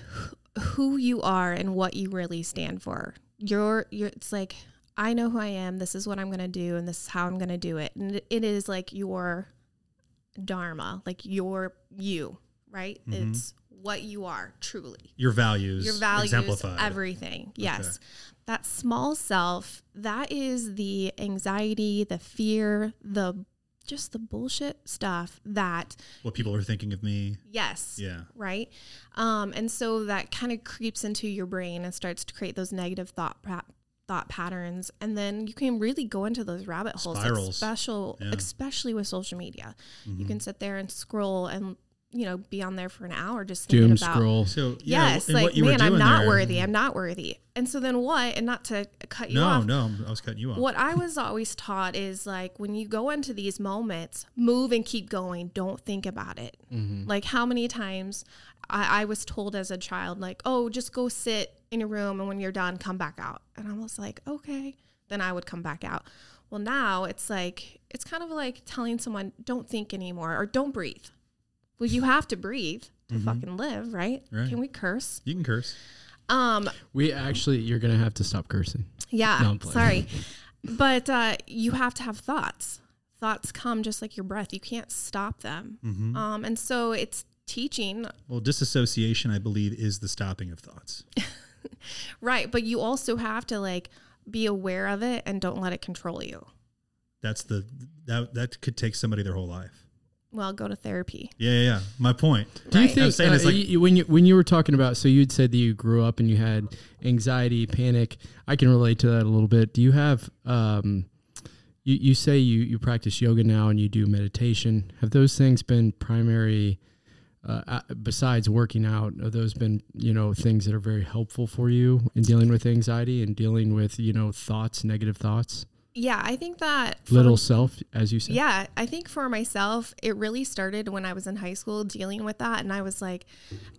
who you are and what you really stand for. You're you're it's like I know who I am, this is what I'm going to do and this is how I'm going to do it. And it- it is like your dharma, like your you, right? It's what you are truly Your values, your values, exemplified. everything. Yes. That small self, that is the anxiety, the fear, the just the bullshit stuff that what people are thinking of me. yes. Yeah. Right? Um and so that kind of creeps into your brain and starts to create those negative thought thought patterns and then you can really go into those rabbit holes Spirals. especially Yeah. Mm-hmm. especially with social media. You can sit there and scroll and you know be on there for an hour just thinking Doom about scroll. So yeah, yes, and like what you man, I'm not there- worthy. I'm not worthy. And so then what? And not to cut you No, off. no, no I was cutting you off. What I was always taught is like when you go into these moments, move and keep going. Don't think about it. Like how many times I, I was told as a child, like, oh, just go sit in a room and when you're done, come back out. And I was like, okay. Then I would come back out. Well, now it's like, it's kind of like telling someone, don't think anymore or don't breathe. Well, you have to breathe to fucking live, right? Right. Can we curse? You can curse. Um, We actually, you're gonna have to stop cursing. yeah, No, sorry. but uh, you have to have thoughts. Thoughts come just like your breath. You can't stop them. Mm-hmm. Um, and so it's teaching, Well, disassociation, I believe, is the stopping of thoughts. right? But you also have to like be aware of it and don't let it control you. That's the that that could take somebody their whole life. Well, go to therapy. Yeah, yeah. yeah. My point. Do you Right. think I'm saying uh, it's like- you- when you when you were talking about so you'd said that you grew up and you had anxiety, panic. I can relate to that a little bit. Do you have um you, you say you, you practice yoga now and you do meditation. Have those things been primary uh, besides working out? Have those been you know things that are very helpful for you in dealing with anxiety and dealing with you know thoughts, negative thoughts, Yeah, I think that for- little self, as you said? Yeah, I think for myself, it really started when I was in high school dealing with that. And I was like,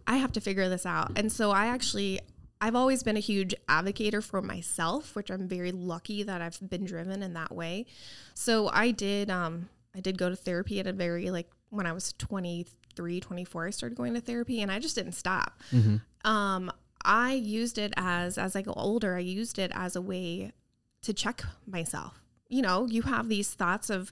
I have to figure this out. And so I actually, I've always been a huge advocate for myself, which I'm very lucky that I've been driven in that way. So I did, um, I did go to therapy at a very, like, when I was 23, 24, I started going to therapy and I just didn't stop. Um, I used it as, as I go older, I used it as a way to check myself. You know, you have these thoughts of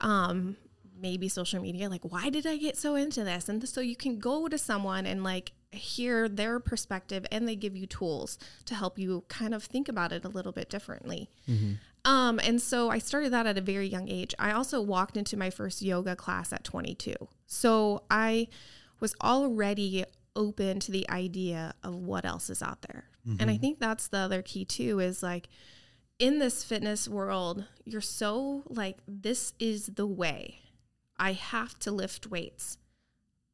um maybe social media like why did I get so into this? And so you can go to someone and like hear their perspective and they give you tools to help you kind of think about it a little bit differently. Um and so I started that at a very young age. I also walked into my first yoga class at 22. So I was already open to the idea of what else is out there. And I think that's the other key too is like in this fitness world, you're so like, this is the way. I have to lift weights.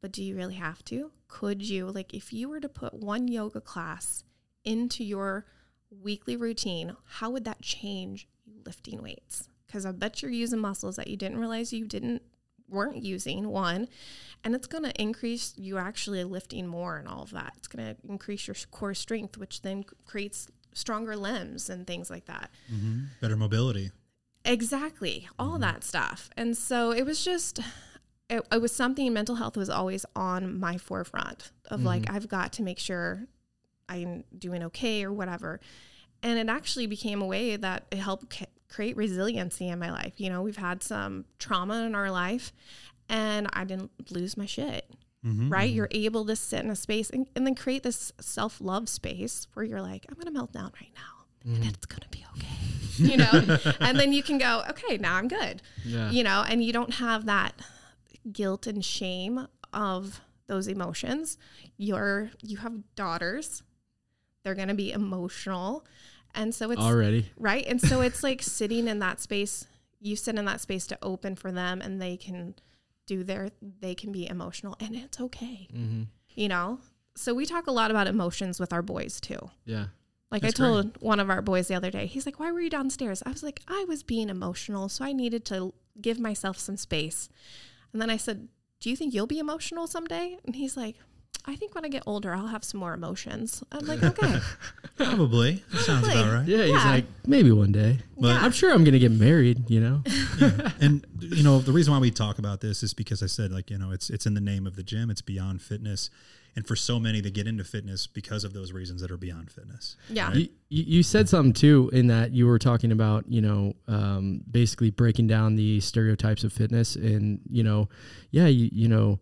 But do you really have to? Could you, like, if you were to put one yoga class into your weekly routine, how would that change lifting weights? Because I bet you're using muscles that you didn't realize you didn't weren't using one and it's going to increase you actually lifting more and all of that. It's going to increase your core strength which then creates stronger limbs and things like that. Hmm Better mobility. exactly. All that stuff. And so it was just it, it was something mental health was always on my forefront of like i've got to make sure i'm doing okay or whatever and it actually became a way that it helped c- create resiliency in my life. You know we've had some trauma in our life and i didn't lose my shit Mm-hmm. right? you're able to sit in a space and, and then create this self-love space where you're like i'm gonna melt down right now and it's gonna be okay you know? And then you can go okay now i'm good Yeah. you know? And you don't have that guilt and shame of those emotions. You're you have daughters. They're going to be emotional and so it's Already. right and so it's like sitting in that space you sit in that space to open for them and they can do their they can be emotional and it's okay Mm-hmm. you know so we talk a lot about emotions with our boys too Yeah. like That's I told one of our boys the other day, he's like, "Why were you downstairs?" I was like, "I was being emotional, so I needed to give myself some space." And then I said, "Do you think you'll be emotional someday?" And he's like, "I think when I get older, I'll have some more emotions." I'm like, "Okay." Probably. That sounds Probably. about right. Yeah, he's Yeah. like, maybe one day. But I'm sure I'm gonna get married, you know? and you know the reason why we talk about this is because I said like you know it's it's in the name of the gym. It's beyond fitness, and for so many they get into fitness because of those reasons that are beyond fitness. Yeah. You, you you said something too in that you were talking about you know um, basically breaking down the stereotypes of fitness and you know yeah you you know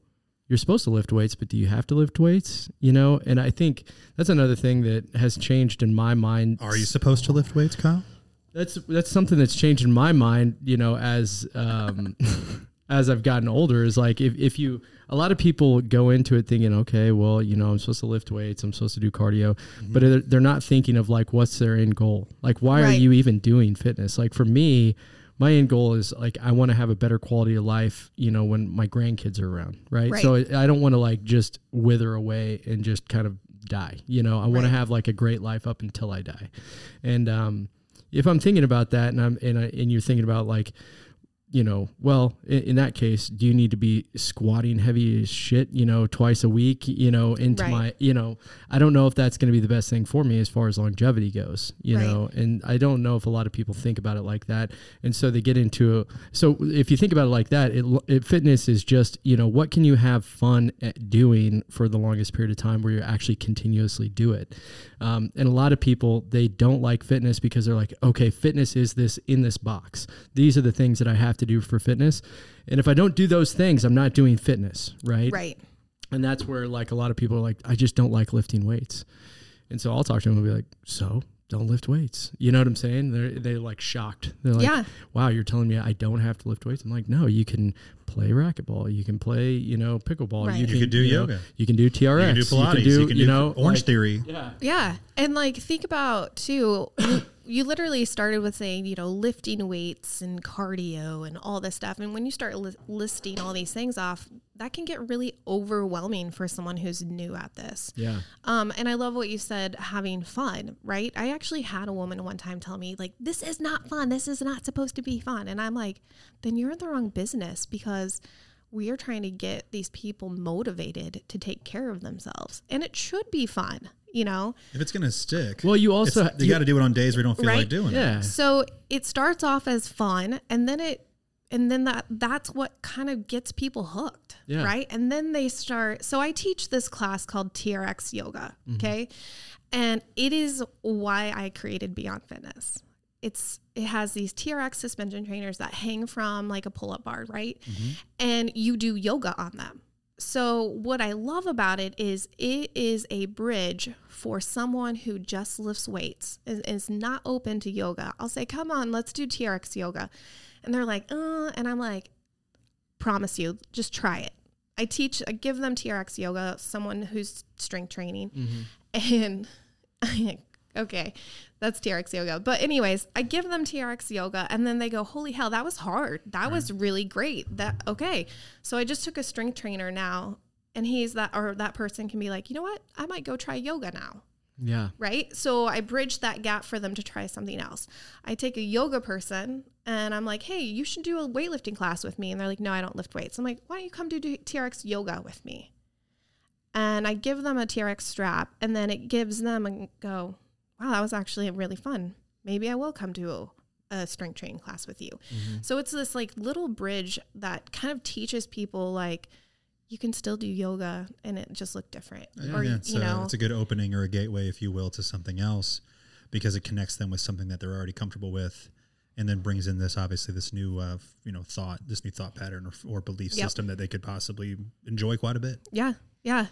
you're supposed to lift weights but do you have to lift weights? You know and I think that's another thing that has changed in my mind. Are you supposed to lift weights, Kyle? that's that's something that's changed in my mind you know as um as i've gotten older is like if, if you a lot of people go into it thinking okay well you know i'm supposed to lift weights i'm supposed to do cardio but they're, they're not thinking of like what's their end goal? Like why are you even doing fitness? Like for me my end goal is like i want to have a better quality of life you know when my grandkids are around right, Right. so i I don't want to like just wither away and just kind of die you know? I want to have like a great life up until i die. And um if I'm thinking about that and I'm and I, and you're thinking about like you know, well, in, in that case, do you need to be squatting heavy as shit, you know, twice a week, you know, into Right. my, you know, I don't know if that's going to be the best thing for me as far as longevity goes, you Right. know, and I don't know if a lot of people think about it like that. And so they get into, so if you think about it like that, it, it fitness is just, you know, what can you have fun at doing for the longest period of time where you actually continuously do it? Um, and a lot of people, they don't like fitness because they're like, okay, fitness is this in this box. These are the things that I have to do for fitness. And if I don't do those things, I'm not doing fitness, right? Right. And that's where like a lot of people are like, I just don't like lifting weights. And so I'll talk to them and be like, so don't lift weights. You know what I'm saying? They're they're like shocked. They're like, Yeah. wow, you're telling me I don't have to lift weights? I'm like, no, you can play racquetball, you can play, you know, pickleball, Right. you, You can could do know, yoga. you can do TRX, You can do Pilates. You can do, know, Orange like- Theory. Yeah. Yeah. And like think about too you, literally started with saying, you know, lifting weights and cardio and all this stuff. And when you start li- listing all these things off, that can get really overwhelming for someone who's new at this. Yeah. Um, and I love what you said, having fun, right? I actually had a woman one time tell me, like, this is not fun. This is not supposed to be fun. And I'm like, then you're in the wrong business because we are trying to get these people motivated to take care of themselves. And it should be fun, you know? If it's gonna stick, Well, you also you got to do it on days where you don't feel Right? like doing it. yeah. So it starts off as fun and then it and then that that's what kind of gets people hooked, Yeah. right? And then they start so I teach this class called TRX yoga, Mm-hmm. okay? And it is why I created Beyond Fitness. It's it has these TRX suspension trainers that hang from like a pull-up bar, right? Mm-hmm. And you do yoga on them. So what I love about it is it is a bridge for someone who just lifts weights and is not open to yoga. I'll say, "Come on, let's do TRX yoga." And they're like, "Uh," and I'm like, "Promise you, just try it." I teach I give them TRX yoga, someone who's strength training. And okay, that's TRX yoga. But anyways, I give them TRX yoga and then they go, "Holy hell, that was hard. That mm. was really great." That okay. So I just took a strength trainer now and he's that or that person can be like, "You know what? I might go try yoga now." Yeah. right? So I bridge that gap for them to try something else. I take a yoga person and I'm like, hey, you should do a weightlifting class with me. And they're like, no, I don't lift weights. I'm like, why don't you come do TRX yoga with me? And I give them a TRX strap and then it gives them and go, wow, that was actually really fun. Maybe I will come to a, a strength training class with you. So it's this like little bridge that kind of teaches people like, you can still do yoga and it just look different. Or, yeah, it's, you a, know, it's a good opening or a gateway, if you will, to something else because it connects them with something that they're already comfortable with, and then brings in this obviously this new uh, you know thought, this new thought pattern or, or belief Yep. system that they could possibly enjoy quite a bit. Yeah, yeah.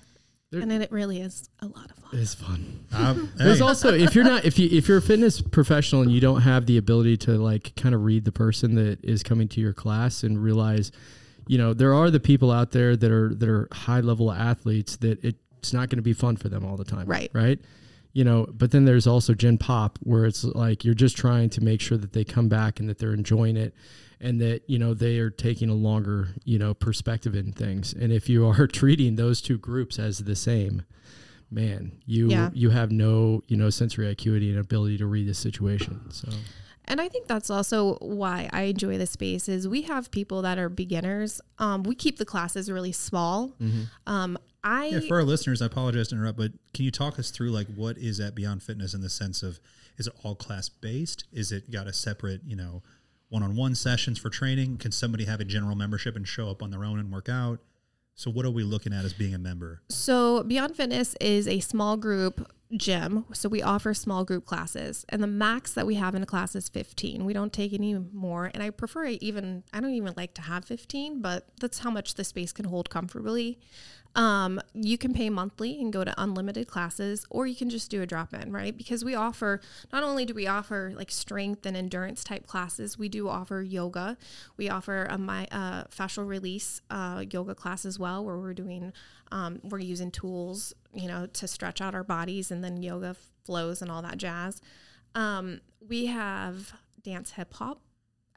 There- and then it really is a lot of fun. It's fun. Um, There's also if you're not if you if you're a fitness professional and you don't have the ability to like kind of read the person that is coming to your class and realize, you know, there are the people out there that are that are high level athletes that it's not going to be fun for them all the time. Right. Right. You know, but then there's also Gen Pop where it's like you're just trying to make sure that they come back and that they're enjoying it and that, you know, they are taking a longer, you know, perspective in things. And if you are treating those two groups as the same, man, you Yeah. you have no you know sensory acuity and ability to read the situation. So And I think that's also why I enjoy the space is we have people that are beginners. Um, we keep the classes really small. Um, I yeah, for our listeners, I apologize to interrupt, but can you talk us through like what is at Beyond Fitness in the sense of is it all class based? Is it got a separate you know one-on-one sessions for training? Can somebody have a general membership and show up on their own and work out? So what are we looking at as being a member? So Beyond Fitness is a small group gym. So we offer small group classes and the max that we have in a class is 15. We don't take any more. And I prefer even, I don't even like to have 15, but that's how much the space can hold comfortably. Um, you can pay monthly and go to unlimited classes, or you can just do a drop in, right? Because we offer, not only do we offer like strength and endurance type classes, we do offer yoga. We offer a my, uh, fascial release uh, yoga class as well, where we're doing, um, we're using tools, you know, to stretch out our bodies and then yoga flows and all that jazz. Um, we have dance hip hop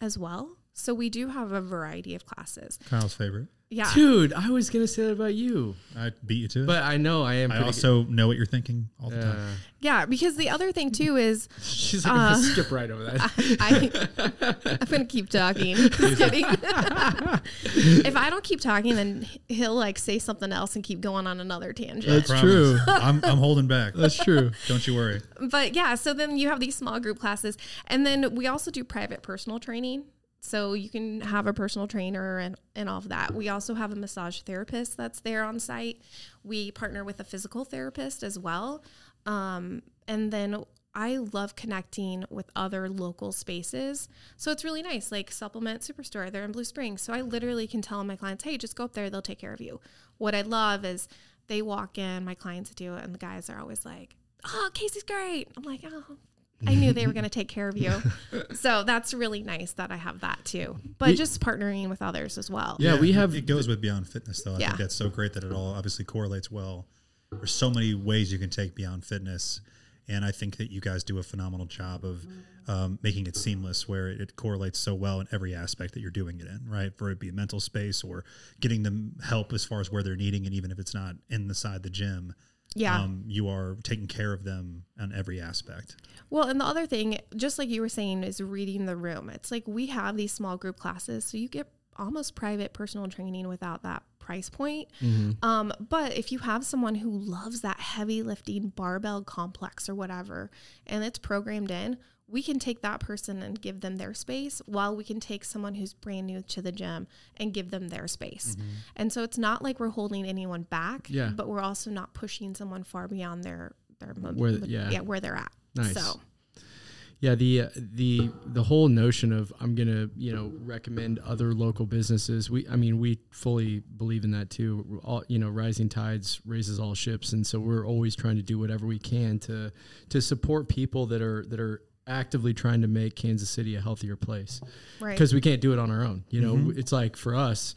as well. So we do have a variety of classes. Kyle's favorite. Yeah. Dude, I was gonna say that about you, I beat you to it. but I know I am. I pretty also know what you're thinking all the good. time. Yeah. Yeah. Because the other thing too is She's like, Uh, gonna skip right over that. I, I'm going to keep talking. Kidding. if I don't keep talking, then he'll like say something else and keep going on another tangent. That's true. I'm, I'm holding back. That's true. Don't you worry. but yeah, so then you have these small group classes. And then we also do private personal training. So you can have a personal trainer and, and all of that. We also have a massage therapist that's there on site. We partner with a physical therapist as well. Um, and then I love connecting with other local spaces. So it's really nice, like Supplement Superstore, they're in Blue Springs. So I literally can tell my clients, hey, just go up there, they'll take care of you. What I love is they walk in, my clients do it, and the guys are always like, oh, Casey's great. I'm like, oh, I knew they were going to take care of you. so that's really nice that I have that too. But We- just partnering with others as well. Yeah, we have- It goes with Beyond Fitness, though. I Yeah. think that's so great that it all obviously correlates well. There's so many ways you can take Beyond Fitness, and I think that you guys do a phenomenal job of um, making it seamless, where it, it correlates so well in every aspect that you're doing it in, right? For it be a mental space or getting them help as far as where they're needing, and even if it's not in the side the gym, Yeah. um, you are taking care of them on every aspect. Well, and the other thing, just like you were saying, is reading the room. It's like we have these small group classes, so you get almost private personal training without that price point. Um, but if you have someone who loves that heavy lifting barbell complex or whatever, and it's programmed in, we can take that person and give them their space while we can take someone who's brand new to the gym and give them their space. And so it's not like we're holding anyone back, Yeah. but we're also not pushing someone far beyond their their Where- yeah. yeah where they're at. Nice. So Yeah, the uh, the the whole notion of I'm gonna you know recommend other local businesses. We I mean we fully believe in that too. All you know, rising tides raises all ships, and so we're always trying to do whatever we can to to support people that are that are actively trying to make Kansas City a healthier place right. because we can't do it on our own. You know, it's like for us,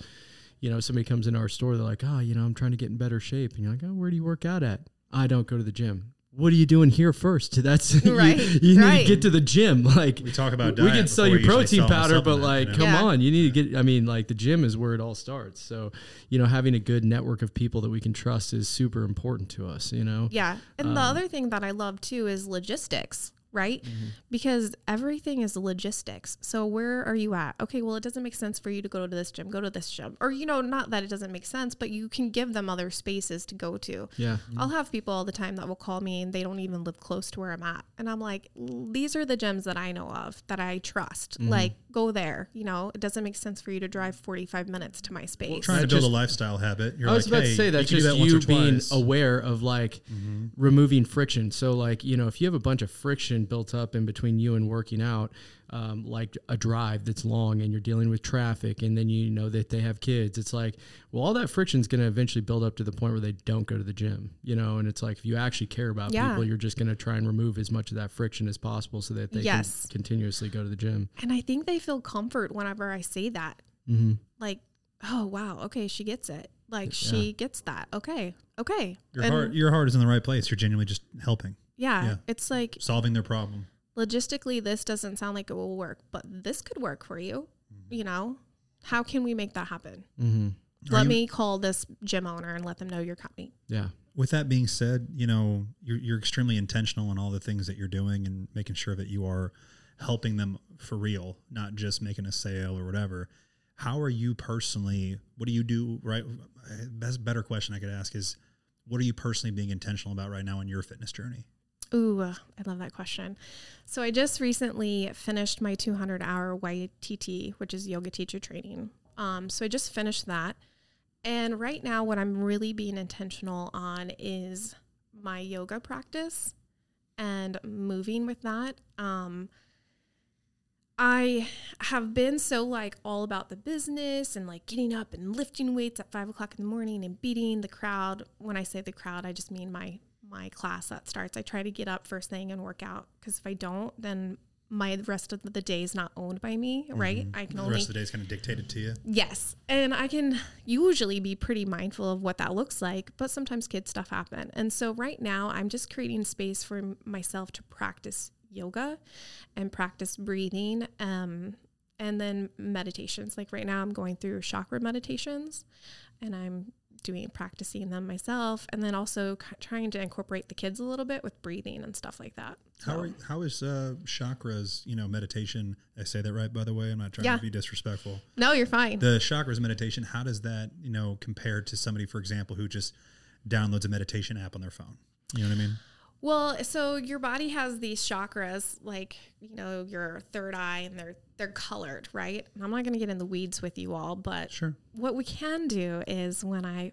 you know, somebody comes into our store, they're like, oh, you know, I'm trying to get in better shape, and you're like, oh, where do you work out at? I don't go to the gym. What are you doing here first? That's you- Right, You, need right. to get to the gym. Like We talk about we can sell you protein sell them a powder, but like, you know? come Yeah. on, you need to get. I mean, like the gym is where it all starts. So, you know, having a good network of people that we can trust is super important to us. You know, Yeah. And the Um, other thing that I love too is logistics, right? Mm-hmm. Because everything is logistics. So where are you at? Okay, well, it doesn't make sense for you to go to this gym, go to this gym. Or, you know, not that it doesn't make sense, but you can give them other spaces to go to. yeah, I'll have people all the time that will call me and they don't even live close to where I'm at. And I'm like, these are the gyms that I know of that I trust. Mm-hmm. Like, go there. You know, it doesn't make sense for you to drive 45 minutes to my space. Trying to build just- a lifestyle habit. You're I was like, about hey, to say that's you just that you being twice. aware of like mm-hmm. removing friction. So like you know, if you have a bunch of friction built up in between you and working out, um, like a drive that's long and you're dealing with traffic, and then you know that they have kids, it's like well, all that friction is going to eventually build up to the point where they don't go to the gym. You know, and it's like if you actually care about Yeah. people, you're just going to try and remove as much of that friction as possible so that they Yes. can continuously go to the gym. And I think they feel comfort whenever I say that. Mm-hmm. Like, oh, wow, okay, she gets it. Like, she gets that. Okay, okay. Your And heart, your heart is in the right place. You're genuinely just helping, yeah, yeah. it's like solving their problem. Logistically, this doesn't sound like it will work, but this could work for you. Mm-hmm. You know, how can we make that happen? Mm-hmm. Let you- me call this gym owner and let them know you're coming. Yeah. With that being said, you know you're you're extremely intentional in all the things that you're doing and making sure that you are helping them for real, not just making a sale or whatever. How are you personally? What do you do? Right, best better question I could ask is, what are you personally being intentional about right now in your fitness journey? Ooh, I love that question. So I just recently finished my 200 hour YTT, which is yoga teacher training. Um, so I just finished that. And right now, what I'm really being intentional on is my yoga practice and moving with that. Um, I have been so like all about the business and like getting up and lifting weights at five o'clock in the morning and beating the crowd. When I say the crowd, I just mean my my class that starts. I try to get up first thing and work out because if I don't, then my rest of the day is not owned by me, right? I can The only rest of the day is kind of dictated to you. Yes. And I can usually be pretty mindful of what that looks like, but sometimes kid stuff happen. And so right now I'm just creating space for myself to practice yoga and practice breathing um and then meditations. Like right now I'm going through chakra meditations and I'm doing practicing them myself and then also trying to incorporate the kids a little bit with breathing and stuff like that. How are, how is uh, chakras? You know, meditation. I say that right, by the way. I'm not trying Yeah. to be disrespectful. no, you're fine. The chakras meditation. How does that you know compare to somebody, for example, who just downloads a meditation app on their phone? You know what I mean? Well, so your body has these chakras, like you know your third eye, and they're they're colored, right? And I'm not going to get in the weeds with you all, but Sure. what we can do is when I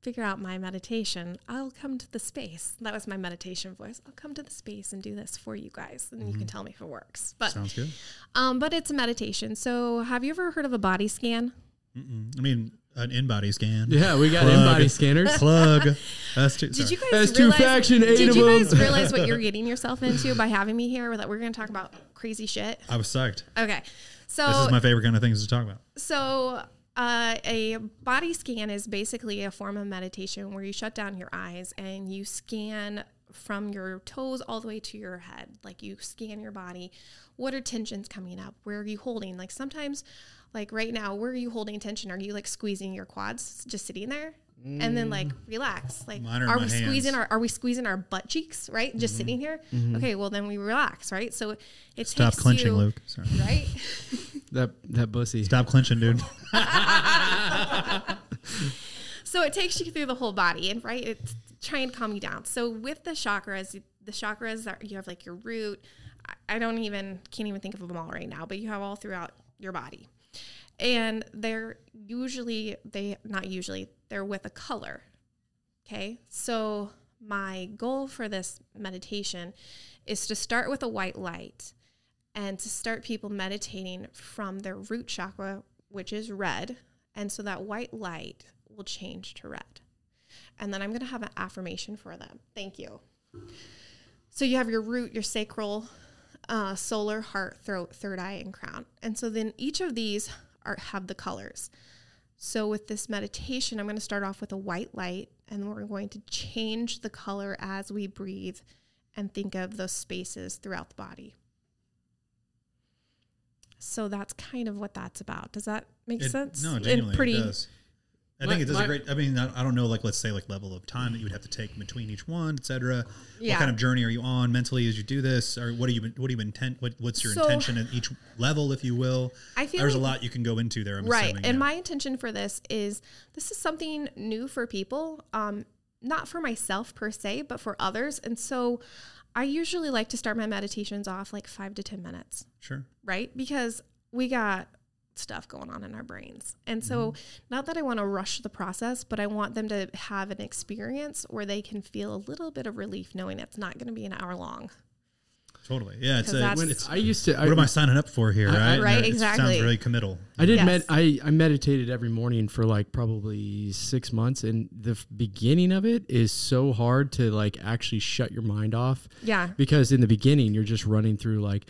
figure out my meditation, I'll come to the space. That was my meditation voice. I'll come to the space and do this for you guys, and you can tell me if it works. But Sounds good. um, but it's a meditation. So have you ever heard of a body scan? Mm-mm. I mean, an in-body scan. Yeah, we got Plug. in-body scanners. Plug. That's too. Did you guys That's two realize? faction, eight did of you guys them. realize what you're getting yourself into by having me here? That we're going to talk about crazy shit. I was psyched. Okay, so This is my favorite kind of things to talk about. So, uh, a body scan is basically a form of meditation where you shut down your eyes and you scan from your toes all the way to your head. Like you scan your body. What are tensions coming up? Where are you holding? Like sometimes, like right now, where are you holding tension? Are you like squeezing your quads just sitting there? And then like mm. relax. Like Mine are in are we squeezing hands. our are we squeezing our butt cheeks, right? Just mm-hmm. sitting here? Mm-hmm. Okay, well then we relax, right? So it Stop takes clenching, you, Luke. Sorry. Right? That that bussy. Stop clenching, dude. So it takes you through the whole body, and right, it's trying to calm you down. So with the chakras, the chakras are you have like your root. I- I don't even can't even think of them all right now, but you have all throughout your body, and they're usually they not usually they're with a color. Okay, so my goal for this meditation is to start with a white light and to start people meditating from their root chakra, which is red. And so that white light will change to red. And then I'm going to have an affirmation for them. Thank you. So you have your root, your sacral, uh, solar, heart, throat, third eye, and crown. And so then each of these are have the colors. So with this meditation, I'm going to start off with a white light, and we're going to change the color as we breathe and think of those spaces throughout the body. So that's kind of what that's about. Does that make It- sense? No, And genuinely, pretty, it does. I My- think it does my- a great. I mean, I don't know, like let's say like level of time that you would have to take between each one, etc. Yeah. What kind of journey are you on mentally as you do this, or what do you what do you intent? What, what's your So- intention at each level, if you will? I feel There's a lot you can go into there. I'm right. assuming, and yeah. my intention for this is this is something new for people, um, not for myself per se, but for others. And so I usually like to start my meditations off like five to 10 minutes. sure. right? Because we got stuff going on in our brains. And so, mm-hmm. not that I want to rush the process, but I want them to have an experience where they can feel a little bit of relief knowing it's not going to be an hour long. Totally. Yeah. It's 'Cause a. When it's, I used to. I, what am I signing up for here? I- I- Right. Right, It exactly. Sounds really committal. I did Yes. med. I, I meditated every morning for like probably six months, and the f- beginning of it is so hard to like actually shut your mind off Yeah. because in the beginning you're just running through like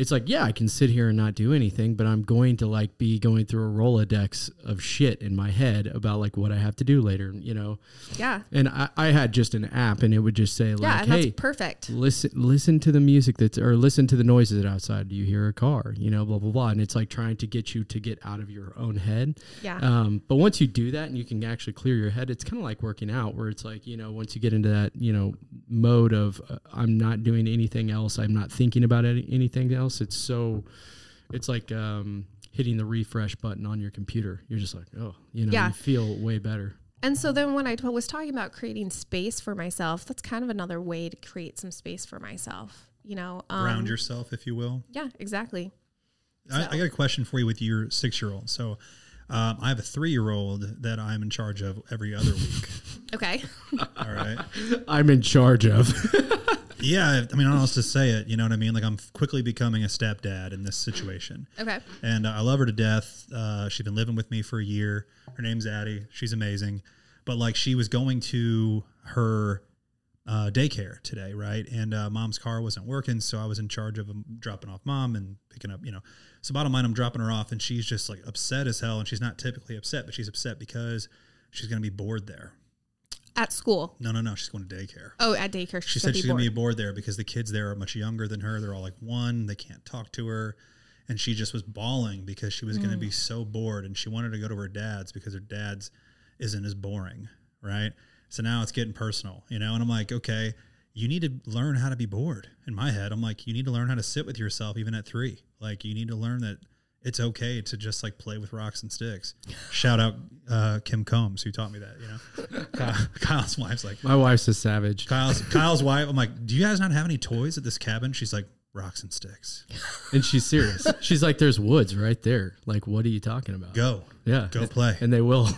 it's like yeah I can sit here and not do anything, but I'm going to like be going through a rolodex of shit in my head about like what I have to do later, you know. Yeah. And I, I had just an app, and it would just say Yeah. like, that's hey. perfect. Listen, listen to the music that's, or listen to the noises outside. Do you hear a car? You know, blah blah blah. And it's like trying to get you to get out of your own head. Yeah. Um, but once you do that and you can actually clear your head, it's kind of like working out, where it's like you know, once you get into that you know mode of uh, I'm not doing anything else, I'm not thinking about any, anything else. It's so, it's like um, hitting the refresh button on your computer. You're just like, oh, you know, Yeah. you feel way better. And so then when I t- was talking about creating space for myself, that's kind of another way to create some space for myself. You know, um, Ground yourself, if you will. Yeah, exactly. I, So- I got a question for you with your six year old. So um, I have a three year old that I'm in charge of every other week. Okay. All right. I'm in charge of. Yeah. I mean, I don't know else to say it. You know what I mean? Like I'm quickly becoming a stepdad in this situation. Okay. and uh, I love her to death. Uh, she's been living with me for a year. Her name's Addie. She's amazing. But like she was going to her uh, daycare today, right? And uh, mom's car wasn't working, so I was in charge of um, dropping off mom and picking up. You know, so bottom line, I'm dropping her off, and she's just like upset as hell. And she's not typically upset, but she's upset because she's going to be bored there. At school. No, no, no. She's going to daycare. Oh, at daycare. She She's said she's going to be bored. there because the kids there are much younger than her. They're all like one. They can't talk to her. And she just was bawling because she was going to Mm. be so bored and she wanted to go to her dad's because her dad's isn't as boring. Right. So now it's getting personal, you know? And I'm like, okay, you need to learn how to be bored. In my head, I'm like, you need to learn how to sit with yourself even at three. Like, you need to learn that it's okay to just like play with rocks and sticks. Shout out uh, Kim Combs, who taught me that, you know? Kyle, Kyle's wife's like, My wife's a savage. Kyle's Kyle's wife. I'm like, do you guys not have any toys at this cabin? She's like, rocks and sticks. And she's serious. She's like, there's woods right there. Like, what are you talking about? Go, Yeah. go play. And they will.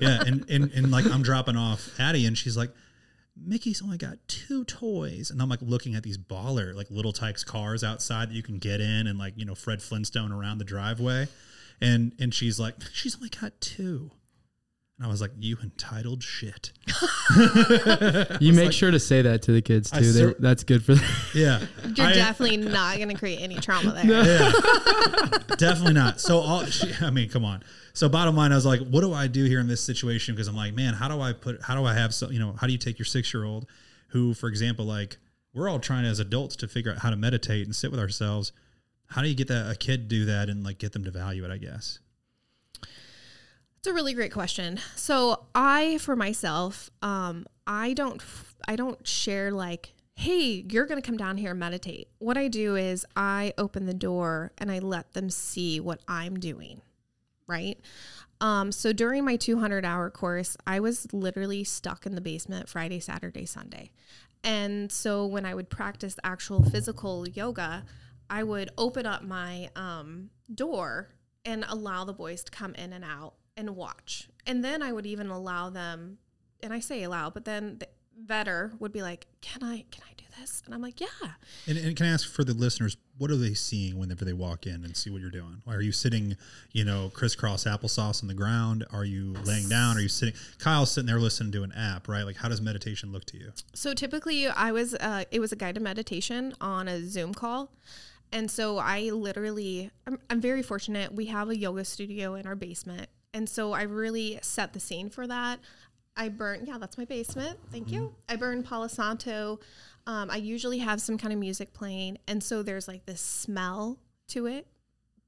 yeah, and, and and like I'm dropping off Addie, and she's like, Mickey's only got two toys, and I'm like looking at these baller like little Tikes cars outside that you can get in, and like you know Fred Flintstone around the driveway, and and she's like, she's only got two. And I was like, "You entitled shit." You make sure to say that to the kids too. They, cer- that's good for them. Yeah, You're I- definitely not going to create any trauma there. Yeah, definitely not. So all, she, I mean, come on. So bottom line, I was like, what do I do here in this situation? Because I'm like, man, how do I put? How do I have so? You know, how do you take your six year old, who, for example, like we're all trying as adults to figure out how to meditate and sit with ourselves. How do you get that a kid do that and like get them to value it? I guess. It's a really great question. So I, for myself, um, I don't, I don't share like, hey, you're going to come down here and meditate. What I do is I open the door and I let them see what I'm doing, right? Um, so during my 200 hour course, I was literally stuck in the basement Friday, Saturday, Sunday. And so when I would practice actual physical yoga, I would open up my um, door and allow the boys to come in and out and watch. And then I would even allow them, and I say allow, but then the vetter would be like, "Can I? Can I do this?" And I'm like, "Yeah." And, and can I ask for the listeners, what are they seeing whenever they walk in and see what you're doing? Are you sitting, you know, crisscross applesauce on the ground? Are you laying down? Are you sitting? Kyle's sitting there listening to an app, right? Like, how does meditation look to you? So typically, I was uh, it was a guided meditation on a Zoom call, and so I literally I'm, I'm very fortunate. We have a yoga studio in our basement, and so I really set the scene for that. I burn yeah, that's my basement. Thank you. I burn Palo Santo. Um, I usually have some kind of music playing, and so there's like this smell to it.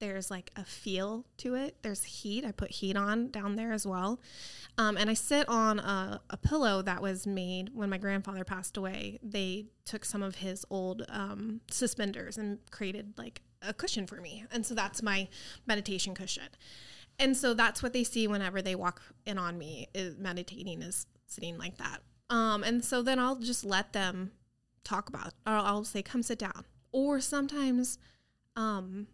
There's like a feel to it. There's heat. I put heat on down there as well. Um, and I sit on a, a pillow that was made when my grandfather passed away. They took some of his old um, suspenders and created like a cushion for me. And so that's my meditation cushion. And so that's what they see whenever they walk in on me is meditating is sitting like that. Um, and so then I'll just let them talk about, or I'll say, come sit down. Or sometimes, um,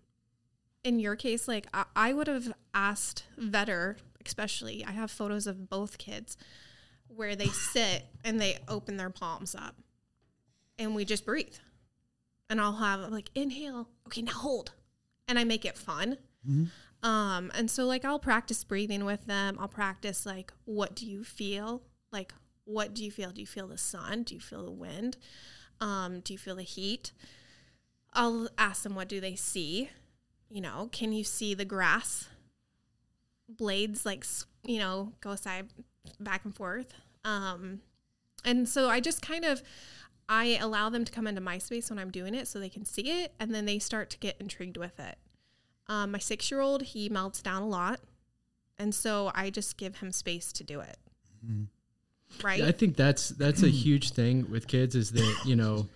in your case, like I, I would have asked Vetter, especially, I have photos of both kids where they sit and they open their palms up and we just breathe. And I'll have like inhale, okay, now hold. And I make it fun. Um, and so like I'll practice breathing with them. I'll practice like what do you feel? Like what do you feel? Do you feel the sun? Do you feel the wind? Um, do you feel the heat? I'll ask them what do they see? You know, can you see the grass blades like you know go side back and forth? Um, and so I just kind of I allow them to come into my space when I'm doing it so they can see it and then they start to get intrigued with it. Um, my six year old, he melts down a lot. And so I just give him space to do it. Right? I think that's that's a huge thing with kids is that you know,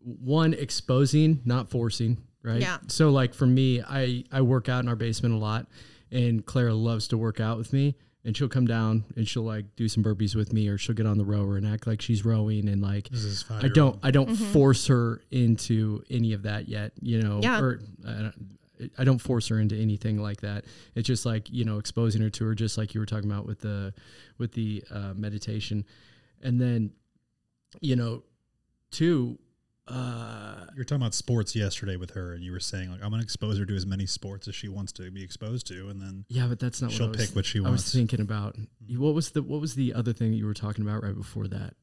one exposing, not forcing, right? Yeah. So like for me, I I work out in our basement a lot, and Clara loves to work out with me, and she'll come down and she'll like do some burpees with me, or she'll get on the rower and act like she's rowing, and like This is I don't I don't force her into any of that yet, you know. Yeah. Or I don't, I don't force her into anything like that. It's just like you know exposing her to her, just like you were talking about with the with the uh, meditation, and then you know, two. Uh, You were talking about sports yesterday with her, and you were saying like I'm going to expose her to as many sports as she wants to be exposed to, and then yeah, but that's not she'll what I was, pick what she wants. I was thinking about. What was the what was the other thing that you were talking about right before that?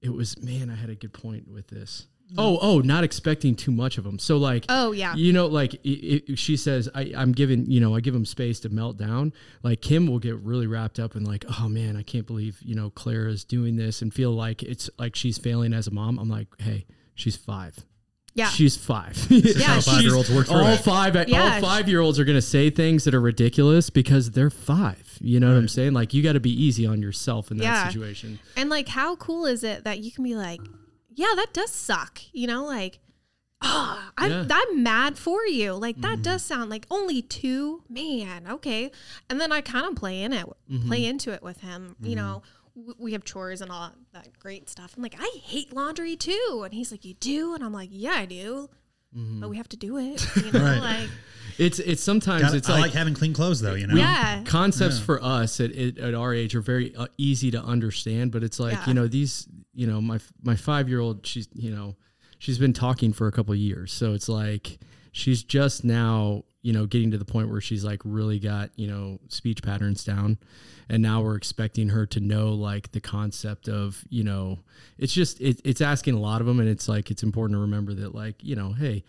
It was man, I had a good point with this. Oh, oh, not expecting too much of them. So like, Oh yeah. you know, like i i she says, I, I'm giving, you know, I give him space to melt down. Like Kim will get really wrapped up in like, oh man, I can't believe, you know, Claire is doing this and feel like it's like she's failing as a mom. I'm like, hey, she's five. Yeah. She's five. Yeah, how five-year-olds work through all it. five, Yeah, all five year olds are going to say things that are ridiculous because they're five. You know what I'm saying? Like you got to be easy on yourself in that Yeah. situation. And like, how cool is it that you can be like, yeah, that does suck. You know, like, oh, I'm, Yeah. I'm mad for you. Like, that mm-hmm. does sound like only two, man. Okay. And then I kind of play in it, mm-hmm. play into it with him. You mm-hmm. know, w- we have chores and all that great stuff. I'm like, I hate laundry too. And he's like, You do? And I'm like, Yeah, I do. But we have to do it. You know, Right. like, It's it's sometimes Gotta- it's I like, like, having clean clothes though. You know. yeah. concepts for us at, at, at our age are very uh, easy to understand but it's like Yeah. you know these you know my my five year old she's you know she's been talking for a couple years. So it's like she's just now you know getting to the point where she's like really got you know speech patterns down. And now we're expecting her to know like the concept of you know it's just it, it's asking a lot of them and it's like it's important to remember that like you know hey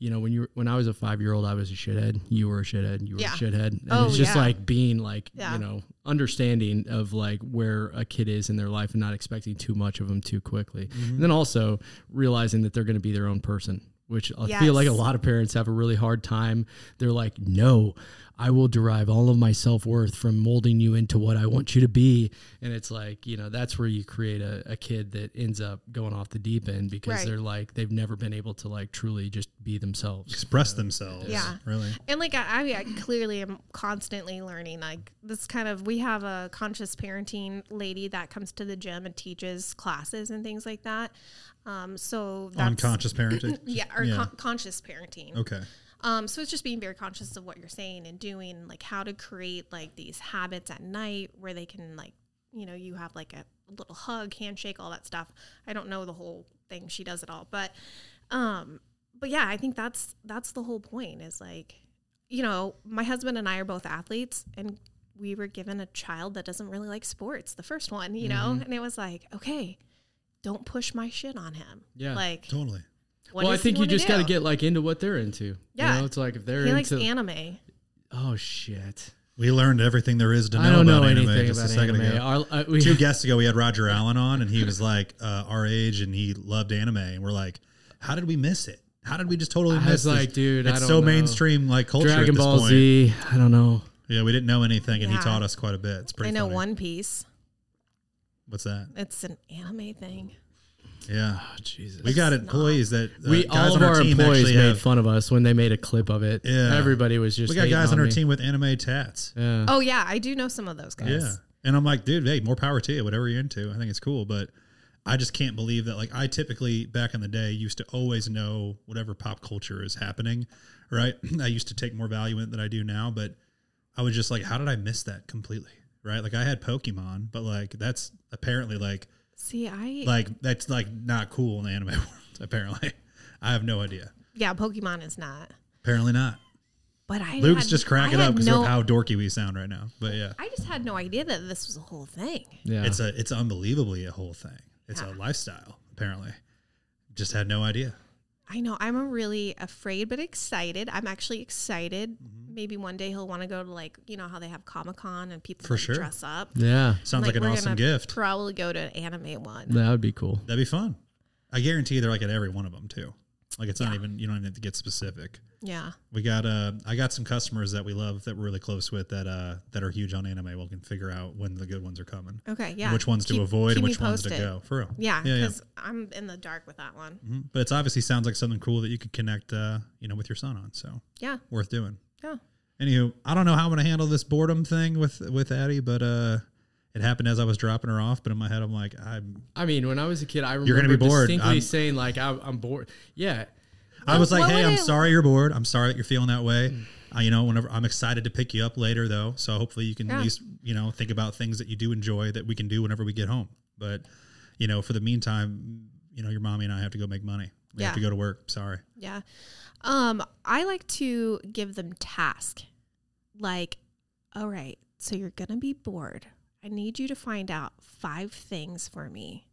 you know when you were, when I was a five year old I was a shithead you were a shithead you were Yeah. a shithead and Oh, it's just yeah. like being like Yeah. you know understanding of like where a kid is in their life and not expecting too much of them too quickly Mm-hmm. and then also realizing that they're going to be their own person which i feel like a lot of parents have a really hard time they're like no i will derive all of my self-worth from molding you into what i want you to be and it's like you know that's where you create a, a kid that ends up going off the deep end because Right. they're like they've never been able to like truly just be themselves Express themselves. Yeah. Really. And like I, I clearly am constantly learning. Like this kind of we have a conscious parenting lady that comes to the gym and teaches classes and things like that. Um, so that's Unconscious parenting. yeah, or Yeah. Con- conscious parenting. Okay. Um, so it's just being very conscious of what you're saying and doing, like how to create like these habits at night where they can like, you know, you have like a little hug, handshake, all that stuff. I don't know the whole thing. She does it all, but, um, but yeah, I think that's that's the whole point. Is like, you know, my husband and I are both athletes, and we were given a child that doesn't really like sports. The first one, you know, and it was like, okay, don't push my shit on him. Yeah. like, Totally. what well i think you just got to get like into what they're into Yeah. you know it's like if they're He likes into anime. oh shit We learned everything there is to know I don't about know anime anything just about a second anime. ago. Our, uh, we, Two guests ago, we had Roger Allen on, and he was like uh, our age, and he loved anime. And we're like, how did we miss it? How did we just totally I miss was this? like, dude, I it's don't so know. mainstream like culture at Dragon this Ball point. Z. I don't know. Yeah, we didn't know anything, and he taught us quite a bit. It's pretty. I know funny. One Piece. What's that? It's an anime thing. Yeah, Oh, Jesus. we got employees that uh, we guys all on of our our team employees made have. fun of us when they made a clip of it. Yeah. Everybody was just. We got hating guys on our me. team with anime tats. Yeah. Oh yeah, I do know some of those guys. Yeah. And I'm like, dude, hey, more power to you, whatever you're into. I think it's cool. But I just can't believe that. Like, I typically, back in the day, used to always know whatever pop culture is happening, right? I used to take more value in it than I do now. But I was just like, how did I miss that completely? Right? Like, I had Pokemon, but like, that's apparently like, See, I like, that's like not cool in the anime world, apparently. I have no idea. yeah, Pokemon is not. Apparently not. But I Luke's had- just cracking up because no, of how dorky we sound right now. But yeah. I just had no idea that this was a whole thing. Yeah. It's a it's unbelievably a whole thing. It's Yeah. a lifestyle, apparently. Just had no idea. I know. I'm really afraid, but excited. I'm actually excited. Mm-hmm. Maybe one day he'll want to go to like you know how they have Comic Con and people For like, sure. dress up. yeah. Sounds like, an awesome gift. Probably go to an anime one. That would be cool. That'd be fun. I guarantee they're like at every one of them too. Like it's not even you don't even have to get specific. Yeah. We got uh I got some customers that we love that we're really close with that uh that are huge on anime. We can figure out when the good ones are coming. Okay. Yeah. Which ones to avoid and which ones to go. For real. Yeah, Yeah, yeah. because I'm in the dark with that one. Mhm. But it's obviously sounds like something cool that you could connect uh, you know, with your son on. So Yeah. worth doing. Yeah. Anywho, I don't know how I'm gonna handle this boredom thing with with Addie, but uh, it happened as I was dropping her off. But in my head, I'm like, I'm. I mean, when I was a kid, I remember You're gonna be bored. distinctly I'm- saying like, I, "I'm bored." Yeah, I was like, what hey, I'm it- sorry you're bored. I'm sorry that you're feeling that way. Uh, you know, whenever I'm excited to pick you up later, though. So hopefully you can Yeah. at least you know think about things that you do enjoy that we can do whenever we get home. But you know, for the meantime, you know, your mommy and I have to go make money. We have to go to work. Sorry. Yeah. Um, I like to give them task. Like, all right, so you're gonna be bored. I need you to find out five things for me.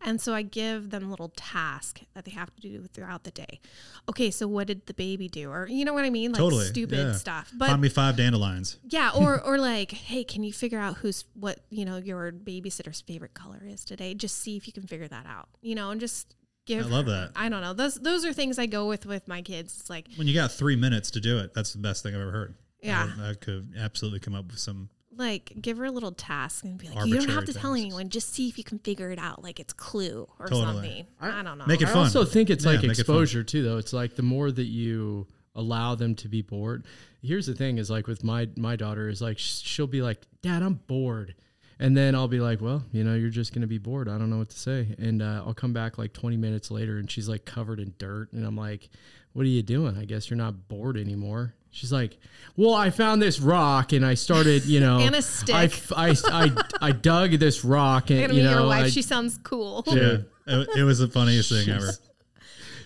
And so I give them a little task that they have to do throughout the day. Okay, so what did the baby do? Or you know what I mean? Like Totally, stupid yeah. stuff. But Find me five dandelions. yeah, or or like, hey, can you figure out who's what you know your babysitter's favorite color is today? Just see if you can figure that out. You know, and just give. I love that. I don't know. Those those are things I go with with my kids. It's like, When you got three minutes to do it, that's the best thing I've ever heard. Yeah. I, I could absolutely come up with some. Like give her a little task and be like, you don't have Arbitrary to tell tasks. anyone. Just see if you can figure it out. Like it's Clue or Totally. something. I, don't know. Make it I fun. also think it's Yeah, like make it fun. exposure too, though. It's like the more that you allow them to be bored. Here's the thing: is like with my my daughter is like sh- she'll be like, "Dad, I'm bored," and then I'll be like, "Well, you know, you're just gonna be bored. I don't know what to say." And uh, I'll come back like 20 minutes later, and she's like covered in dirt, and I'm like, "What are you doing? I guess you're not bored anymore." She's like, "Well, I found this rock and I started, you know, And a I, stick. f- I, I, I dug this rock and You're gonna you meet know, your wife. I- she sounds cool. Yeah, it, it was the funniest thing ever.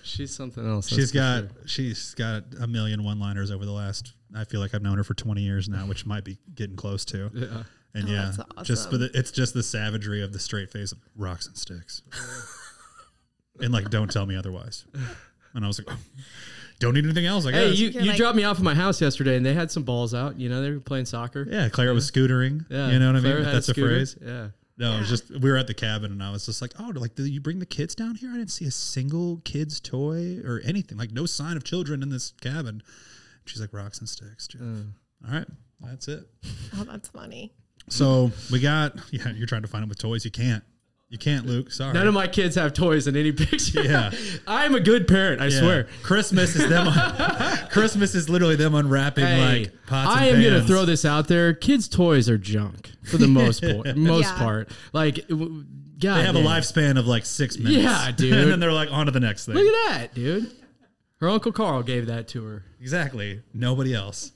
she's something else. She's that's for got sure. she's got a million one liners over the last. I feel like I've known her for twenty years now, which might be getting close to. Yeah. And Oh, yeah, that's just but it's just the savagery of the straight face of rocks and sticks, and like don't tell me otherwise. And I was like, oh, don't need anything else. I Hey, guess. you, You're you like- dropped me off at my house yesterday, and they had some balls out. You know, they were playing soccer. yeah, Claire was scootering. Yeah, you know what I mean. If had that's a scooter. phrase. Yeah. No, it was just we were at the cabin, and I was just like, oh, like did you bring the kids down here? I didn't see a single kid's toy or anything. Like no sign of children in this cabin. She's like rocks and sticks. Jeff. Uh. All right, that's it. Oh, that's funny. So we got yeah. You're trying to find them with toys. You can't. You can't, Luke. Sorry. None of my kids have toys in any picture. Yeah. I'm a good parent. I Yeah. swear. Christmas is them. Christmas is literally them unwrapping Hey, like pots. I and am gonna throw this out there. Kids' toys are junk for the most part. Most Yeah. part, like, w- God, They have a lifespan of like six minutes. Yeah, dude. and then they're like on to the next thing. Look at that, dude. Her uncle Carl gave that to her. Exactly. Nobody else.